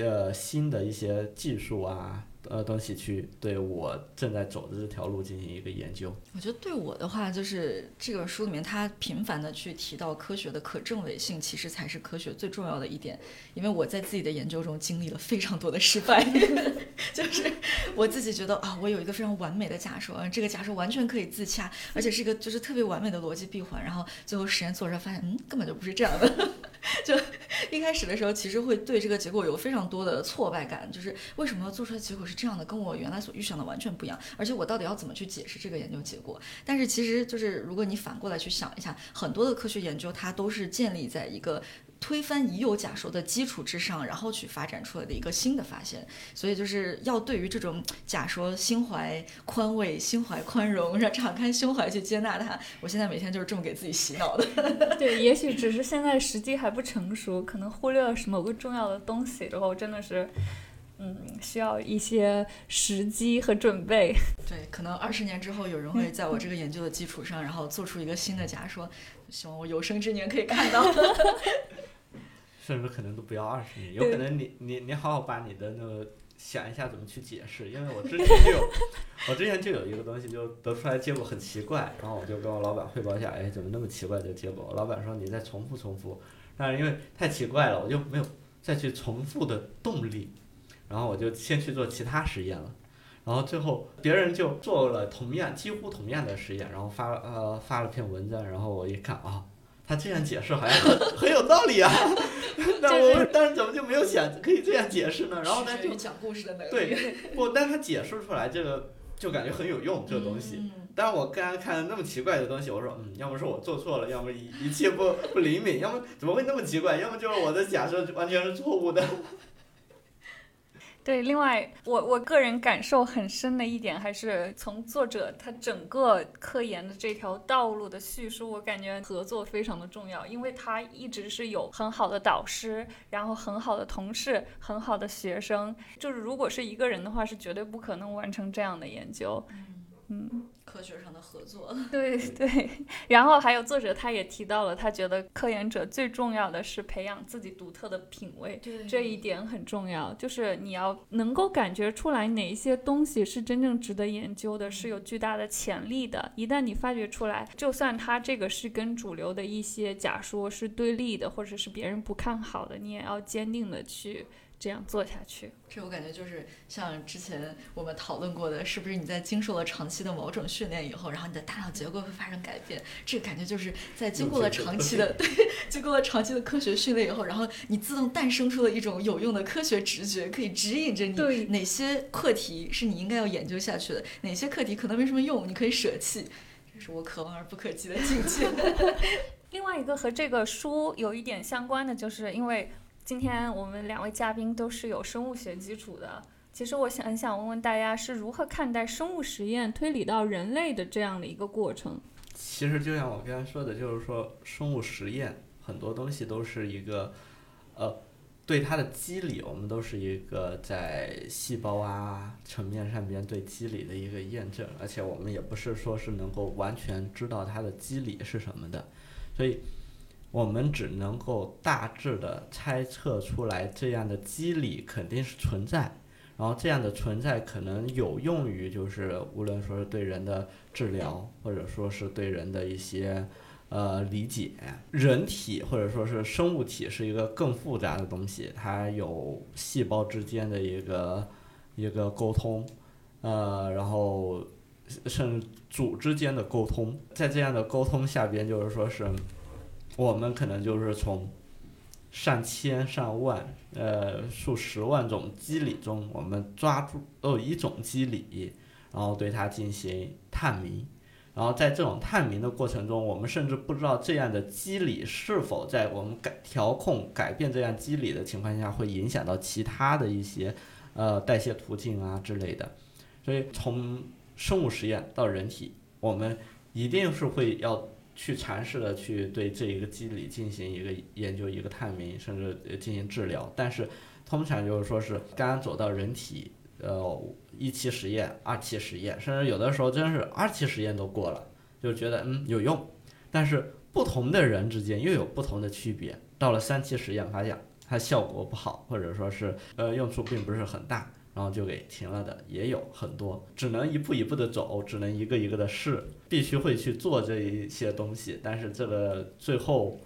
呃，新的一些技术啊，呃，东西去对我正在走的这条路进行一个研究。我觉得对我的话，就是这本书里面他频繁的去提到科学的可证伪性，其实才是科学最重要的一点。因为我在自己的研究中经历了非常多的失败，就是我自己觉得啊，我有一个非常完美的假说，这个假说完全可以自洽，而且是一个就是特别完美的逻辑闭环，然后最后实验做出来发现，嗯，根本就不是这样的。就一开始的时候，其实会对这个结果有非常多的挫败感，就是为什么做出来结果是这样的，跟我原来所预想的完全不一样，而且我到底要怎么去解释这个研究结果？但是其实就是如果你反过来去想一下，很多的科学研究它都是建立在一个。推翻已有假说的基础之上，然后去发展出来的一个新的发现，所以就是要对于这种假说心怀宽慰、心怀宽容，让敞开胸怀去接纳它。我现在每天就是这么给自己洗脑的。对，也许只是现在时机还不成熟，可能忽略了某个重要的东西，然后真的是，嗯，需要一些时机和准备。对，可能二十年之后，有人会在我这个研究的基础上，然后做出一个新的假说，希望我有生之年可以看到。甚至可能都不要二十年，有可能你你你好好把你的那个想一下怎么去解释，因为我之前就有，我之前就有一个东西就得出来结果很奇怪，然后我就跟我老板汇报一下，哎，怎么那么奇怪的结果？老板说你再重复重复，但是因为太奇怪了，我就没有再去重复的动力，然后我就先去做其他实验了，然后最后别人就做了同样几乎同样的实验，然后发呃发了篇文章，然后我一看啊。他这样解释好像很很有道理啊，那我但是怎么就没有想可以这样解释呢？然后呢就讲故事的能力对，不，但他解释出来这个就感觉很有用这个东西。但是我刚刚看那么奇怪的东西，我说嗯，要么是我做错了，要么仪仪器不不灵敏，要么怎么会那么奇怪？要么就是我的假设完全是错误的。对，另外我我个人感受很深的一点，还是从作者他整个科研的这条道路的叙述，我感觉合作非常的重要，因为他一直是有很好的导师，然后很好的同事，很好的学生，就是如果是一个人的话，是绝对不可能完成这样的研究。嗯，科学上的合作，对对，然后还有作者他也提到了，他觉得科研者最重要的是培养自己独特的品味，对。这一点很重要，就是你要能够感觉出来哪一些东西是真正值得研究的，是有巨大的潜力的。一旦你发掘出来，就算他这个是跟主流的一些假说是对立的，或者是别人不看好的，你也要坚定的去这样做下去。这我感觉就是像之前我们讨论过的，是不是你在经受了长期的某种训练以后，然后你的大脑结构会发生改变？这个感觉就是在经过了长期的对，经过了长期的科学训练以后，然后你自动诞生出了一种有用的科学直觉，可以指引着你哪些课题是你应该要研究下去的，哪些课题可能没什么用，你可以舍弃。这是我可望而不可及的境界。另外一个和这个书有一点相关的，就是因为今天我们两位嘉宾都是有生物学基础的。其实我想想问问大家是如何看待生物实验推理到人类的这样的一个过程？其实就像我刚才说的，就是说生物实验很多东西都是一个，呃，对它的机理，我们都是一个在细胞啊层面上边对机理的一个验证，而且我们也不是说是能够完全知道它的机理是什么的，所以我们只能够大致的猜测出来这样的机理肯定是存在。然后这样的存在可能有用于，就是无论说是对人的治疗，或者说是对人的一些呃理解。人体或者说是生物体是一个更复杂的东西，它有细胞之间的一个一个沟通，呃，然后甚至组之间的沟通，在这样的沟通下边，就是说是我们可能就是从上千上万。呃，数十万种机理中，我们抓住哦一种机理，然后对它进行探明，然后在这种探明的过程中，我们甚至不知道这样的机理是否在我们改调控、改变这样机理的情况下，会影响到其他的一些呃代谢途径啊之类的。所以从生物实验到人体，我们一定是会要。去尝试的去对这一个机理进行一个研究、一个探明，甚至进行治疗。但是，通常就是说是刚刚走到人体，呃，一期实验、二期实验，甚至有的时候真是二期实验都过了，就觉得嗯有用。但是不同的人之间又有不同的区别。到了三期实验，发现它效果不好，或者说是呃用处并不是很大。然后就给停了的也有很多，只能一步一步的走，只能一个一个的试，必须会去做这一些东西，但是这个最后，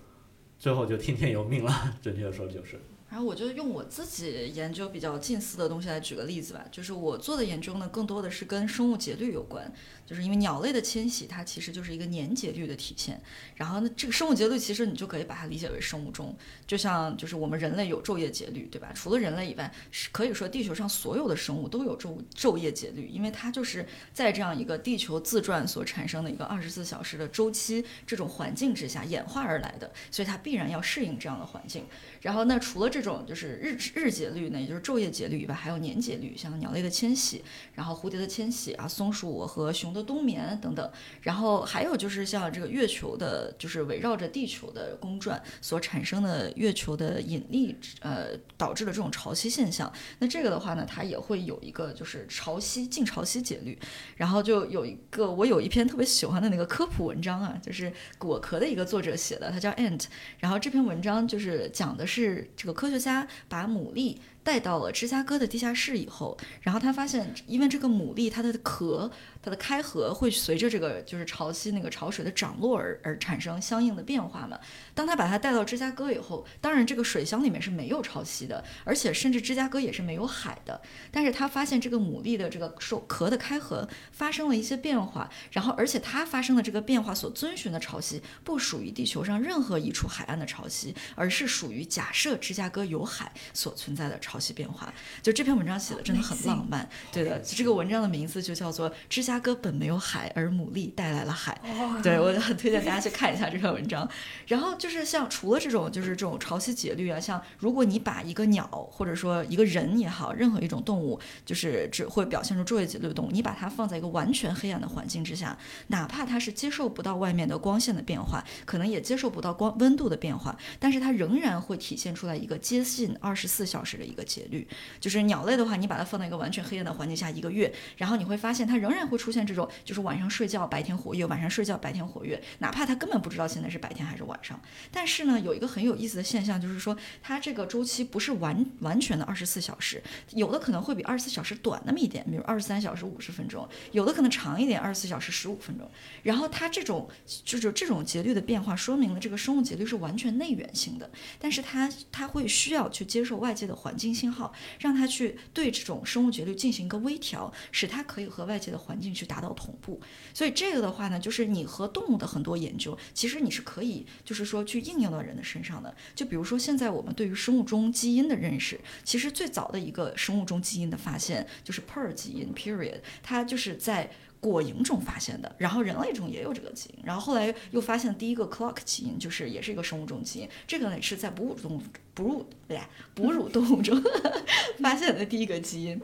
最后就听天由命了，准确的说就是。然后我就用我自己研究比较近似的东西来举个例子吧，就是我做的研究呢，更多的是跟生物节律有关。就是因为鸟类的迁徙，它其实就是一个年节律的体现。然后呢，这个生物节律其实你就可以把它理解为生物钟，就像就是我们人类有昼夜节律，对吧？除了人类以外，是可以说地球上所有的生物都有昼昼夜节律，因为它就是在这样一个地球自转所产生的一个二十四小时的周期这种环境之下演化而来的，所以它必然要适应这样的环境。然后那除了这种就是日日节律呢，也就是昼夜节律以外，还有年节律，像鸟类的迁徙，然后蝴蝶的迁徙啊，松鼠和熊。冬眠等等，然后还有就是像这个月球的，就是围绕着地球的公转所产生的月球的引力，呃，导致的这种潮汐现象。那这个的话呢，它也会有一个就是潮汐近潮汐节律。然后就有一个我有一篇特别喜欢的那个科普文章啊，就是果壳的一个作者写的，他叫 Ant。然后这篇文章就是讲的是这个科学家把牡蛎。带到了芝加哥的地下室以后，然后他发现，因为这个牡蛎它的壳、它的开合会随着这个就是潮汐那个潮水的涨落而而产生相应的变化嘛。当他把它带到芝加哥以后，当然这个水箱里面是没有潮汐的，而且甚至芝加哥也是没有海的。但是他发现这个牡蛎的这个受壳的开合发生了一些变化，然后而且它发生的这个变化所遵循的潮汐不属于地球上任何一处海岸的潮汐，而是属于假设芝加哥。哥有海所存在的潮汐变化。就这篇文章写的真的很浪漫，对的。这个文章的名字就叫做《芝加哥本没有海，而牡蛎带来了海》。对我很推荐大家去看一下这篇文章。然后就是像除了这种就是这种潮汐节律啊，像如果你把一个鸟或者说一个人也好，任何一种动物，就是只会表现出昼夜节律的动物，你把它放在一个完全黑暗的环境之下，哪怕它是接受不到外面的光线的变化，可能也接受不到光温度的变化，但是它仍然会体现出来一个接近二十四小时的一个节律。就是鸟类的话，你把它放在一个完全黑暗的环境下一个月，然后你会发现它仍然会出现这种，就是晚上睡觉白天活跃，晚上睡觉白天活跃，哪怕它根本不知道现在是白天还是晚上。但是呢，有一个很有意思的现象，就是说它这个周期不是完完全的二十四小时，有的可能会比二十四小时短那么一点，比如二十三小时五十分钟，有的可能长一点，二十四小时十五分钟。然后它这种就是这种节律的变化，说明了这个生物节律是完全内源性的，但是它它会需要去接受外界的环境信号，让它去对这种生物节律进行一个微调，使它可以和外界的环境去达到同步。所以这个的话呢，就是你和动物的很多研究，其实你是可以就是说去应用到人的身上的。就比如说现在我们对于生物钟基因的认识，其实最早的一个生物钟基因的发现就是 Per 基因 （Period），它就是在果蝇中发现的，然后人类中也有这个基因，然后后来又发现第一个 clock 基因，就是也是一个生物钟基因，这个呢是在哺乳动物哺乳对哺乳动物中 发现的第一个基因。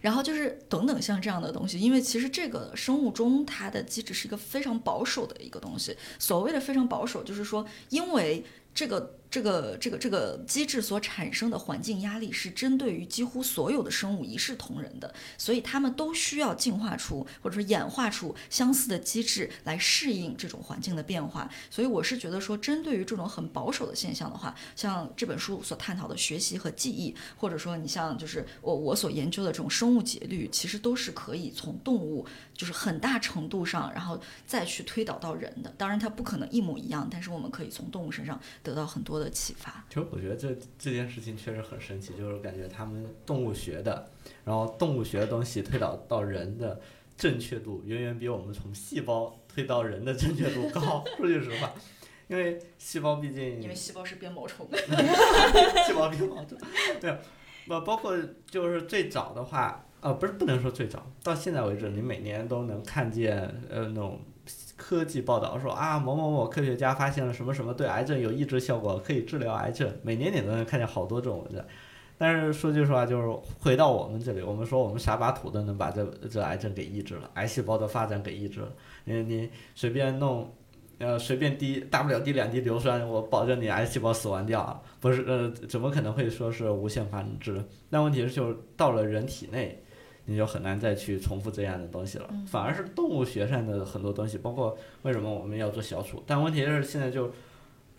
然后就是等等像这样的东西，因为其实这个生物钟它的机制是一个非常保守的一个东西。所谓的非常保守，就是说因为这个。这个这个这个机制所产生的环境压力是针对于几乎所有的生物一视同仁的，所以它们都需要进化出或者说演化出相似的机制来适应这种环境的变化。所以我是觉得说，针对于这种很保守的现象的话，像这本书所探讨的学习和记忆，或者说你像就是我我所研究的这种生物节律，其实都是可以从动物就是很大程度上，然后再去推导到人的。当然它不可能一模一样，但是我们可以从动物身上得到很多的。的启发，其实我觉得这这件事情确实很神奇，就是感觉他们动物学的，然后动物学的东西推导到人的正确度，远远比我们从细胞推到人的正确度高。说句实话，因为细胞毕竟，因为细胞是鞭毛虫 细胞鞭毛虫，对，不包括就是最早的话，呃，不是不能说最早，到现在为止，你每年都能看见呃那种。科技报道说啊，某某某科学家发现了什么什么对癌症有抑制效果，可以治疗癌症。每年你都能看见好多这种文章。但是说句实话，就是回到我们这里，我们说我们撒把土都能把这这癌症给抑制了，癌细胞的发展给抑制了。你你随便弄，呃，随便滴大不了滴两滴硫酸，我保证你癌细胞死完掉！不是呃，怎么可能会说是无限繁殖？那问题是就是到了人体内。你就很难再去重复这样的东西了，反而是动物学上的很多东西，包括为什么我们要做小鼠。但问题是现在就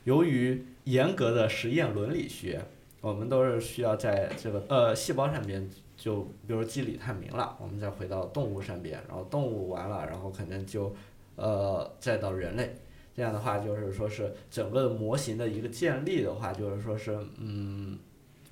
由于严格的实验伦理学，我们都是需要在这个呃细胞上边，就比如机理探明了，我们再回到动物上边，然后动物完了，然后可能就呃再到人类。这样的话就是说是整个模型的一个建立的话，就是说是嗯，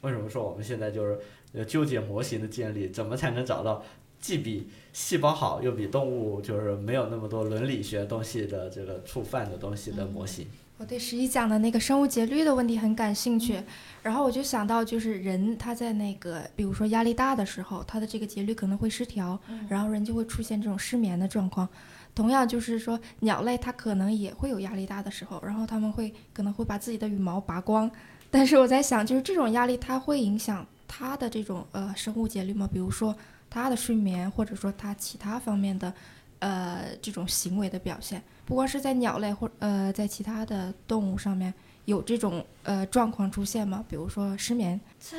为什么说我们现在就是。呃，纠结模型的建立，怎么才能找到既比细胞好，又比动物就是没有那么多伦理学东西的这个触犯的东西的模型？我对十一讲的那个生物节律的问题很感兴趣，然后我就想到，就是人他在那个，比如说压力大的时候，他的这个节律可能会失调，然后人就会出现这种失眠的状况。同样就是说，鸟类它可能也会有压力大的时候，然后他们会可能会把自己的羽毛拔光。但是我在想，就是这种压力它会影响。它的这种呃生物节律吗？比如说它的睡眠，或者说它其他方面的呃这种行为的表现，不光是在鸟类或呃在其他的动物上面。有这种呃状况出现吗？比如说失眠，在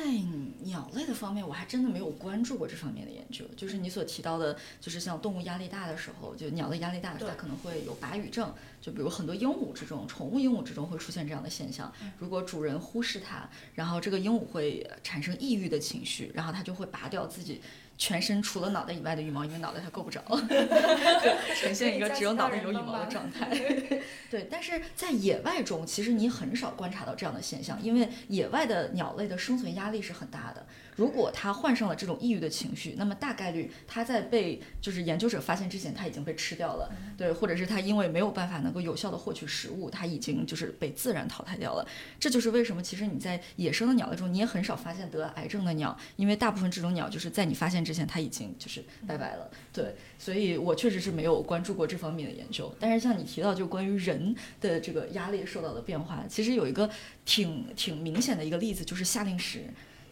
鸟类的方面，我还真的没有关注过这方面的研究。就是你所提到的，就是像动物压力大的时候，就鸟类压力大的时候，它可能会有拔羽症。就比如很多鹦鹉这种宠物鹦鹉之中会出现这样的现象。如果主人忽视它，然后这个鹦鹉会产生抑郁的情绪，然后它就会拔掉自己。全身除了脑袋以外的羽毛，因为脑袋它够不着，呈现一个只有脑袋有羽毛的状 态。对，但是在野外中，其实你很少观察到这样的现象，因为野外的鸟类的生存压力是很大的。如果他患上了这种抑郁的情绪，那么大概率他在被就是研究者发现之前，他已经被吃掉了。对，或者是他因为没有办法能够有效的获取食物，他已经就是被自然淘汰掉了。这就是为什么其实你在野生的鸟类中，你也很少发现得癌症的鸟，因为大部分这种鸟就是在你发现之前，它已经就是拜拜了。对，所以我确实是没有关注过这方面的研究。但是像你提到就关于人的这个压力受到的变化，其实有一个挺挺明显的一个例子，就是夏令时。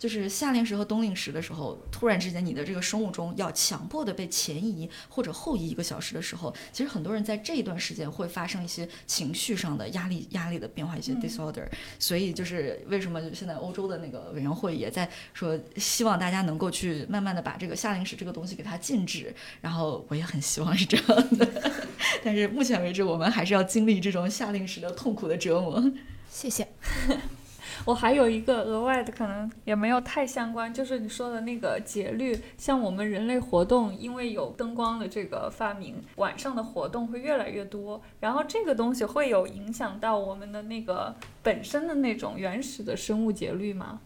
就是夏令时和冬令时的时候，突然之间你的这个生物钟要强迫的被前移或者后移一个小时的时候，其实很多人在这一段时间会发生一些情绪上的压力、压力的变化，一些 disorder。所以就是为什么现在欧洲的那个委员会也在说，希望大家能够去慢慢的把这个夏令时这个东西给它禁止。然后我也很希望是这样的，但是目前为止我们还是要经历这种夏令时的痛苦的折磨。谢谢。我还有一个额外的，可能也没有太相关，就是你说的那个节律，像我们人类活动，因为有灯光的这个发明，晚上的活动会越来越多，然后这个东西会有影响到我们的那个本身的那种原始的生物节律吗？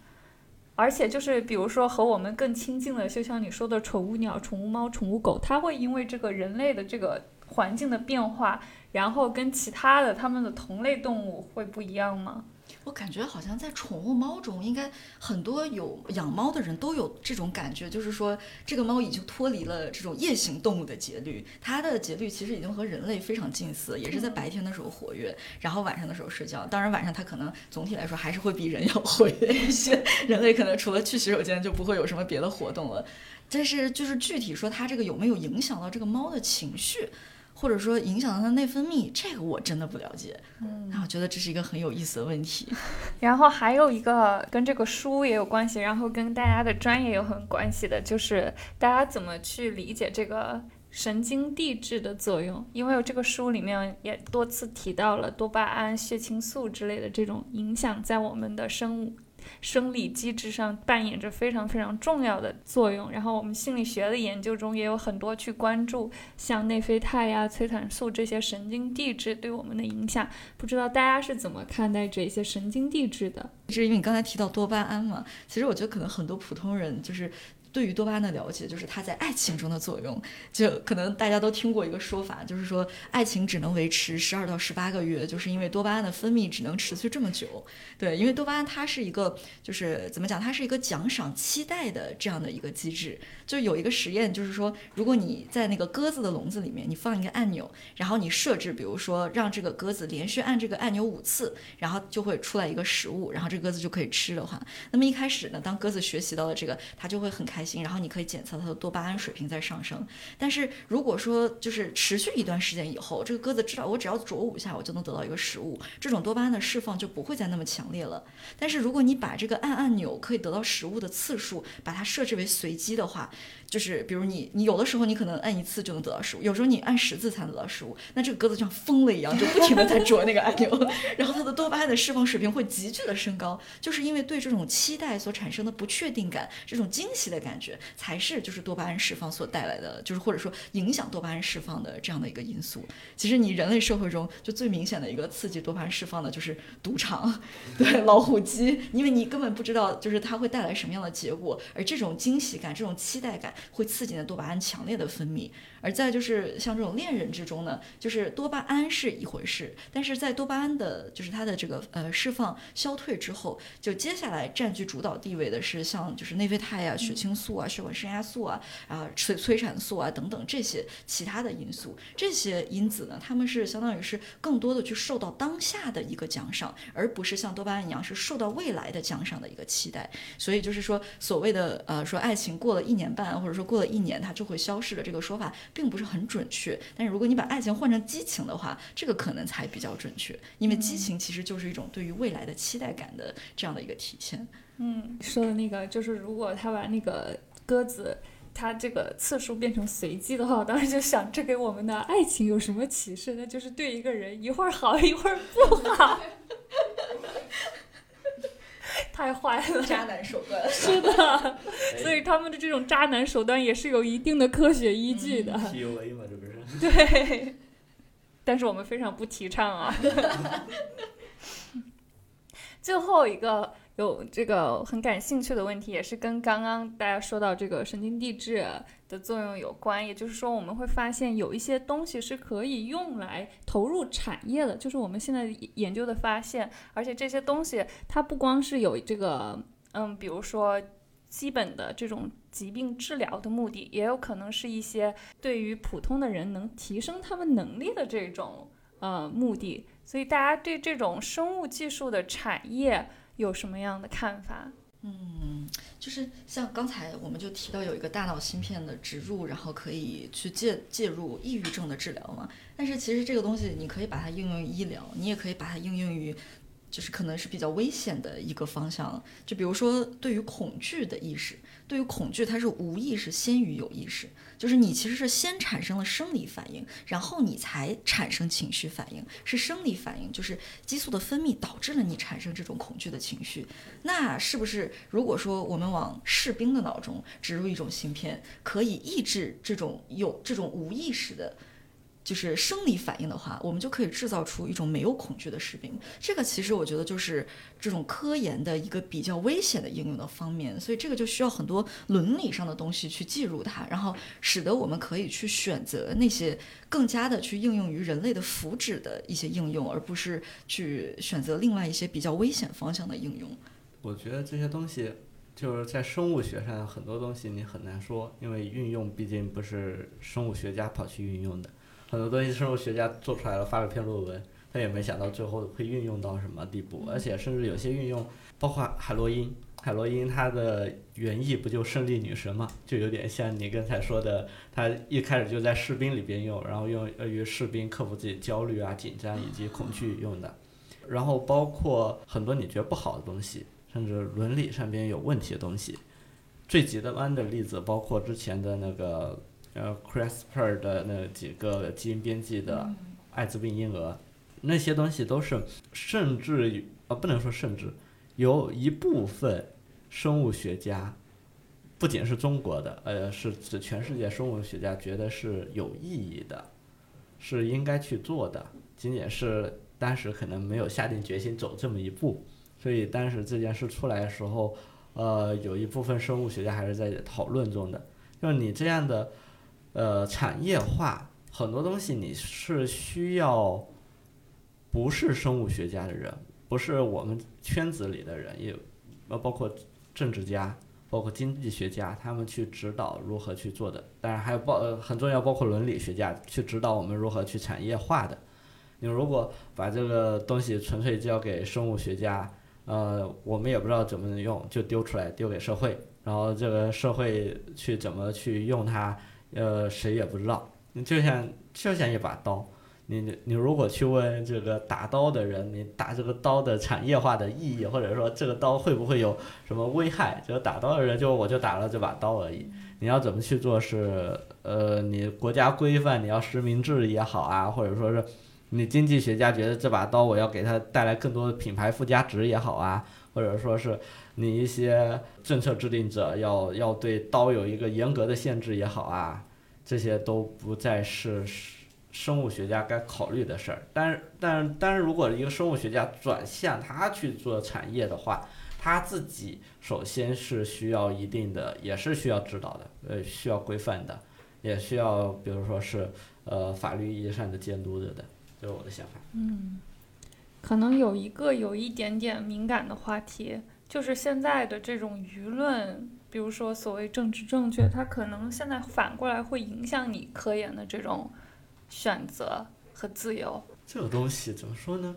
而且就是比如说和我们更亲近的，就像你说的宠物鸟、宠物猫、宠物狗，它会因为这个人类的这个环境的变化，然后跟其他的它们的同类动物会不一样吗？我感觉好像在宠物猫中，应该很多有养猫的人都有这种感觉，就是说这个猫已经脱离了这种夜行动物的节律，它的节律其实已经和人类非常近似，也是在白天的时候活跃，然后晚上的时候睡觉。当然晚上它可能总体来说还是会比人要活跃一些，人类可能除了去洗手间就不会有什么别的活动了。但是就是具体说它这个有没有影响到这个猫的情绪？或者说影响到它内分泌，这个我真的不了解。嗯，那我觉得这是一个很有意思的问题。然后还有一个跟这个书也有关系，然后跟大家的专业有很关系的，就是大家怎么去理解这个神经递质的作用？因为这个书里面也多次提到了多巴胺、血清素之类的这种影响在我们的生物。生理机制上扮演着非常非常重要的作用，然后我们心理学的研究中也有很多去关注像内啡肽呀、催产素这些神经递质对我们的影响。不知道大家是怎么看待这些神经递质的？是因为你刚才提到多巴胺嘛？其实我觉得可能很多普通人就是。对于多巴胺的了解，就是它在爱情中的作用。就可能大家都听过一个说法，就是说爱情只能维持十二到十八个月，就是因为多巴胺的分泌只能持续这么久。对，因为多巴胺它是一个，就是怎么讲，它是一个奖赏期待的这样的一个机制。就有一个实验，就是说，如果你在那个鸽子的笼子里面，你放一个按钮，然后你设置，比如说让这个鸽子连续按这个按钮五次，然后就会出来一个食物，然后这个鸽子就可以吃的话，那么一开始呢，当鸽子学习到了这个，它就会很开心。然后你可以检测它的多巴胺水平在上升，但是如果说就是持续一段时间以后，这个鸽子知道我只要啄五下，我就能得到一个食物，这种多巴胺的释放就不会再那么强烈了。但是如果你把这个按按钮可以得到食物的次数，把它设置为随机的话，就是比如你你有的时候你可能按一次就能得到食物，有时候你按十次才能得到食物，那这个鸽子像疯了一样，就不停的在啄那个按钮，然后它的多巴胺的释放水平会急剧的升高，就是因为对这种期待所产生的不确定感，这种惊喜的感感觉，才是就是多巴胺释放所带来的，就是或者说影响多巴胺释放的这样的一个因素。其实你人类社会中就最明显的一个刺激多巴胺释放的就是赌场，对老虎机，因为你根本不知道就是它会带来什么样的结果，而这种惊喜感、这种期待感。会刺激的多巴胺强烈的分泌，而在就是像这种恋人之中呢，就是多巴胺是一回事，但是在多巴胺的就是它的这个呃释放消退之后，就接下来占据主导地位的是像就是内啡肽啊、血清素啊、血管升压素啊、啊催催产素啊等等这些其他的因素，这些因子呢，他们是相当于是更多的去受到当下的一个奖赏，而不是像多巴胺一样是受到未来的奖赏的一个期待，所以就是说所谓的呃说爱情过了一年半。或者说过了一年它就会消失的这个说法并不是很准确，但是如果你把爱情换成激情的话，这个可能才比较准确，因为激情其实就是一种对于未来的期待感的这样的一个体现。嗯，说的那个就是如果他把那个鸽子它这个次数变成随机的话，我当时就想，这给我们的爱情有什么启示？那就是对一个人一会儿好一会儿不好，太坏了。渣男手段。是的，哎 所以他们的这种渣男手段也是有一定的科学依据的。PUA 嘛，这不是？对，但是我们非常不提倡啊。最后一个有这个很感兴趣的问题，也是跟刚刚大家说到这个神经递质的作用有关。也就是说，我们会发现有一些东西是可以用来投入产业的，就是我们现在研究的发现。而且这些东西它不光是有这个，嗯，比如说基本的这种疾病治疗的目的，也有可能是一些对于普通的人能提升他们能力的这种呃目的。所以大家对这种生物技术的产业有什么样的看法？嗯，就是像刚才我们就提到有一个大脑芯片的植入，然后可以去介介入抑郁症的治疗嘛。但是其实这个东西你可以把它应用于医疗，你也可以把它应用于。就是可能是比较危险的一个方向，就比如说对于恐惧的意识，对于恐惧它是无意识先于有意识，就是你其实是先产生了生理反应，然后你才产生情绪反应，是生理反应，就是激素的分泌导致了你产生这种恐惧的情绪。那是不是如果说我们往士兵的脑中植入一种芯片，可以抑制这种有这种无意识的？就是生理反应的话，我们就可以制造出一种没有恐惧的士兵。这个其实我觉得就是这种科研的一个比较危险的应用的方面，所以这个就需要很多伦理上的东西去介入它，然后使得我们可以去选择那些更加的去应用于人类的福祉的一些应用，而不是去选择另外一些比较危险方向的应用。我觉得这些东西就是在生物学上很多东西你很难说，因为运用毕竟不是生物学家跑去运用的。很多东西生物学家做出来了，发了篇论文，他也没想到最后会运用到什么地步，而且甚至有些运用，包括海洛因，海洛因它的原意不就胜利女神嘛，就有点像你刚才说的，它一开始就在士兵里边用，然后用于士兵克服自己焦虑啊、紧张以及恐惧用的，然后包括很多你觉得不好的东西，甚至伦理上边有问题的东西，最极端的例子包括之前的那个。呃，CRISPR 的那几个基因编辑的艾滋病婴儿，那些东西都是，甚至于呃，不能说甚至，有一部分生物学家，不仅是中国的，呃，是指全世界生物学家觉得是有意义的，是应该去做的，仅仅是当时可能没有下定决心走这么一步，所以当时这件事出来的时候，呃，有一部分生物学家还是在讨论中的，就是你这样的。呃，产业化很多东西你是需要，不是生物学家的人，不是我们圈子里的人，也呃包括政治家，包括经济学家，他们去指导如何去做的。当然还有包呃很重要，包括伦理学家去指导我们如何去产业化的。你如果把这个东西纯粹交给生物学家，呃，我们也不知道怎么能用，就丢出来丢给社会，然后这个社会去怎么去用它。呃，谁也不知道。你就像就像一把刀，你你你如果去问这个打刀的人，你打这个刀的产业化的意义，或者说这个刀会不会有什么危害？就是打刀的人就我就打了这把刀而已。你要怎么去做是呃，你国家规范，你要实名制也好啊，或者说是你经济学家觉得这把刀我要给它带来更多的品牌附加值也好啊，或者说是。你一些政策制定者要要对刀有一个严格的限制也好啊，这些都不再是生物学家该考虑的事儿。但是，但是，但是如果一个生物学家转向他去做产业的话，他自己首先是需要一定的，也是需要指导的，呃，需要规范的，也需要，比如说是呃法律意义上的监督的的，这是我的想法。嗯，可能有一个有一点点敏感的话题。就是现在的这种舆论，比如说所谓政治正确，它可能现在反过来会影响你科研的这种选择和自由。这个东西怎么说呢？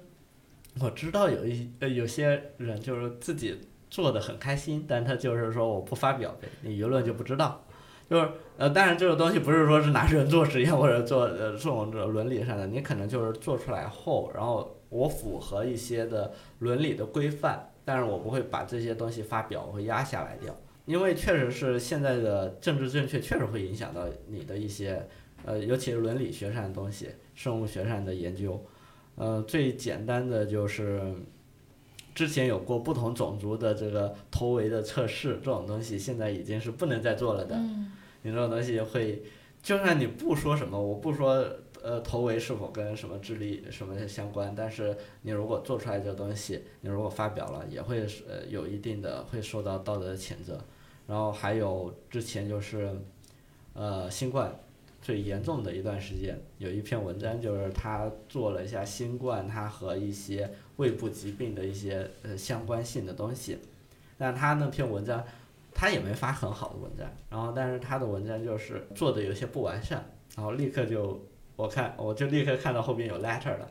我知道有一呃有些人就是自己做的很开心，但他就是说我不发表呗，你舆论就不知道。就是呃，当然这个东西不是说是拿人做实验或者做呃这种伦理上的，你可能就是做出来后，然后我符合一些的伦理的规范。但是我不会把这些东西发表，我会压下来掉，因为确实是现在的政治正确确实会影响到你的一些，呃，尤其是伦理学上的东西、生物学上的研究，呃，最简单的就是之前有过不同种族的这个头围的测试，这种东西现在已经是不能再做了的。嗯。你这种东西会，就算你不说什么，我不说呃头围是否跟什么智力什么相关，但是你如果做出来这个东西，你如果发表了，也会呃有一定的会受到道德谴责。然后还有之前就是，呃新冠最严重的一段时间，有一篇文章就是他做了一下新冠它和一些胃部疾病的一些呃相关性的东西，但他那篇文章。他也没发很好的文章，然后但是他的文章就是做的有些不完善，然后立刻就我看我就立刻看到后边有 letter 了，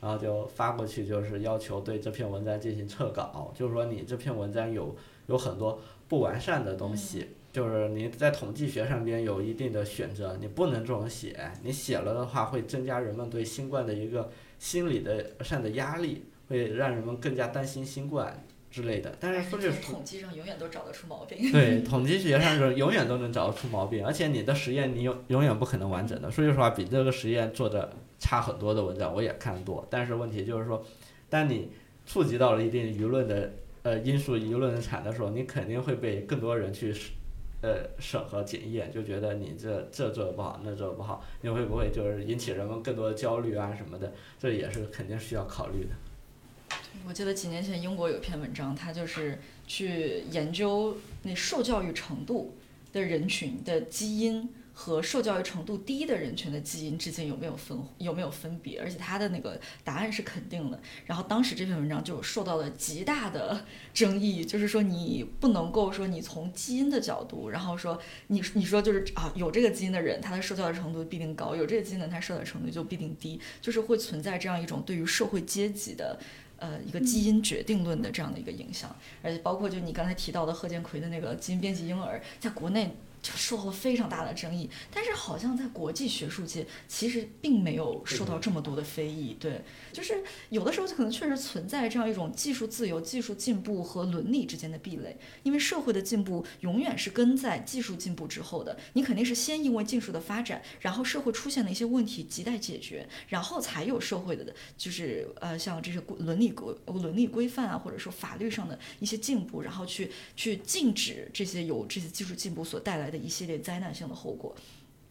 然后就发过去，就是要求对这篇文章进行撤稿，就是说你这篇文章有有很多不完善的东西，就是你在统计学上边有一定的选择，你不能这种写，你写了的话会增加人们对新冠的一个心理的上的压力，会让人们更加担心新冠之类的。但是说句实统计上永远都找得出毛病。对，统计学上是永远都能找得出毛病，而且你的实验你永永远不可能完整的。说句实话，比这个实验做的差很多的文章我也看得多，但是问题就是说，当你触及到了一定舆论的呃因素、舆论的产的时候，你肯定会被更多人去呃审核检验，就觉得你这这做的不好，那做的不好，你会不会就是引起人们更多的焦虑啊什么的？这也是肯定需要考虑的。我记得几年前英国有篇文章，它就是去研究那受教育程度的人群的基因和受教育程度低的人群的基因之间有没有分有没有分别，而且它的那个答案是肯定的。然后当时这篇文章就受到了极大的 争议，就是说你不能够说你从基因的角度，然后说你你说就是啊有这个基因的人，他的受教育程度必定高；有这个基因的，他受教育程度就必定低，就是会存在这样一种对于社会阶级的。呃，一个基因决定论的这样的一个影响，而且包括就你刚才提到的贺建奎的那个基因编辑婴儿，在国内就受到了非常大的争议，但是好像在国际学术界其实并没有受到这么多的非议。对，就是有的时候就可能确实存在这样一种技术自由、技术进步和伦理之间的壁垒，因为社会的进步永远是跟在技术进步之后的，你肯定是先因为技术的发展，然后社会出现的一些问题亟待解决，然后才有社会的，就是呃像这些伦理规伦理规范啊，或者说法律上的一些进步，然后去去禁止这些有这些技术进步所带来的一系列灾难性的后果。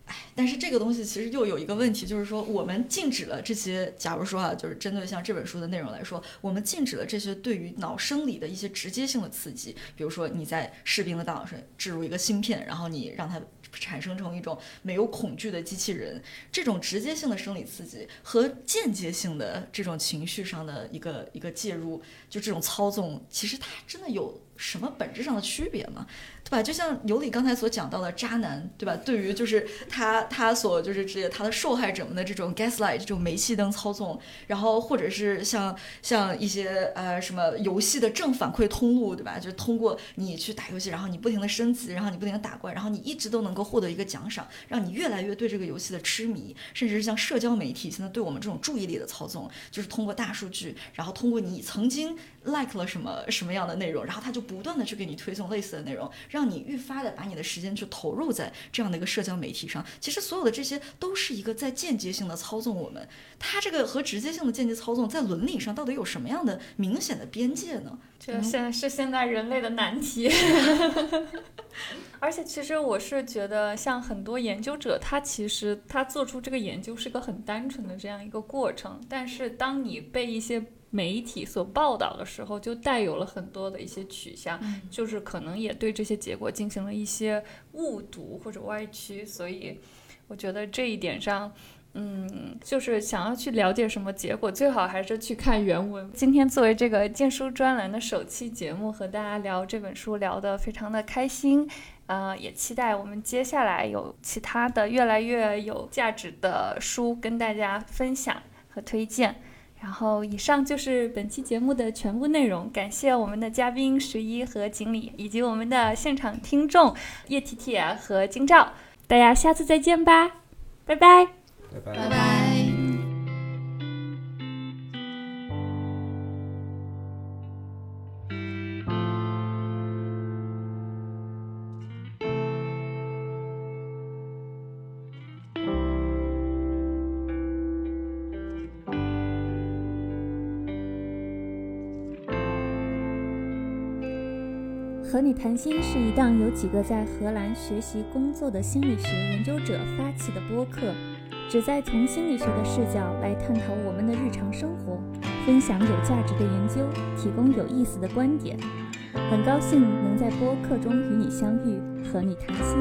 哎，但是这个东西其实又有一个问题，就是说我们禁止了这些，假如说啊，就是针对像这本书的内容来说，我们禁止了这些对于脑生理的一些直接性的刺激，比如说你在士兵的大脑上置入一个芯片，然后你让它产生成一种没有恐惧的机器人，这种直接性的生理刺激和间接性的这种情绪上的一个一个介入，就这种操纵，其实它真的有什么本质上的区别吗？对吧？就像尤里刚才所讲到的渣男，对吧？对于就是他他所就是这些他的受害者们的这种 gaslight 这种煤气灯操纵，然后或者是像像一些呃什么游戏的正反馈通路，对吧？就通过你去打游戏，然后你不停的升级，然后你不停的打怪，然后你一直都能够获得一个奖赏，让你越来越对这个游戏的痴迷，甚至是像社交媒体现在对我们这种注意力的操纵，就是通过大数据，然后通过你曾经 like 了什么什么样的内容，然后他就不断的去给你推送类似的内容，让你愈发的把你的时间去投入在这样的一个社交媒体上。其实所有的这些都是一个在间接性的操纵我们，它这个和直接性的间接操纵在伦理上到底有什么样的明显的边界呢？这现在是现在人类的难题。而且，其实我是觉得，像很多研究者，他其实他做出这个研究是个很单纯的这样一个过程，但是当你被一些媒体所报道的时候，就带有了很多的一些取向，嗯就是可能也对这些结果进行了一些误读或者歪曲，所以我觉得这一点上。嗯，就是想要去了解什么结果，最好还是去看原文。今天作为这个荐书专栏的首期节目，和大家聊这本书聊得非常的开心，呃，也期待我们接下来有其他的越来越有价值的书跟大家分享和推荐。然后，以上就是本期节目的全部内容。感谢我们的嘉宾十一和锦鲤，以及我们的现场听众叶提提和金照。大家下次再见吧，拜拜。拜拜拜拜。和你谈心是一档由几个在荷兰学习工作的心理学研究者发起的播客，旨在从心理学的视角来探讨我们的日常生活，分享有价值的研究，提供有意思的观点。很高兴能在播客中与你相遇，和你谈心。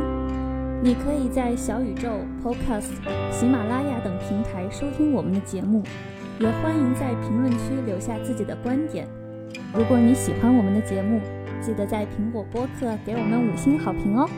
你可以在小宇宙、Podcast、喜马拉雅等平台收听我们的节目，也欢迎在评论区留下自己的观点。如果你喜欢我们的节目，记得在苹果播客给我们五星好评哦。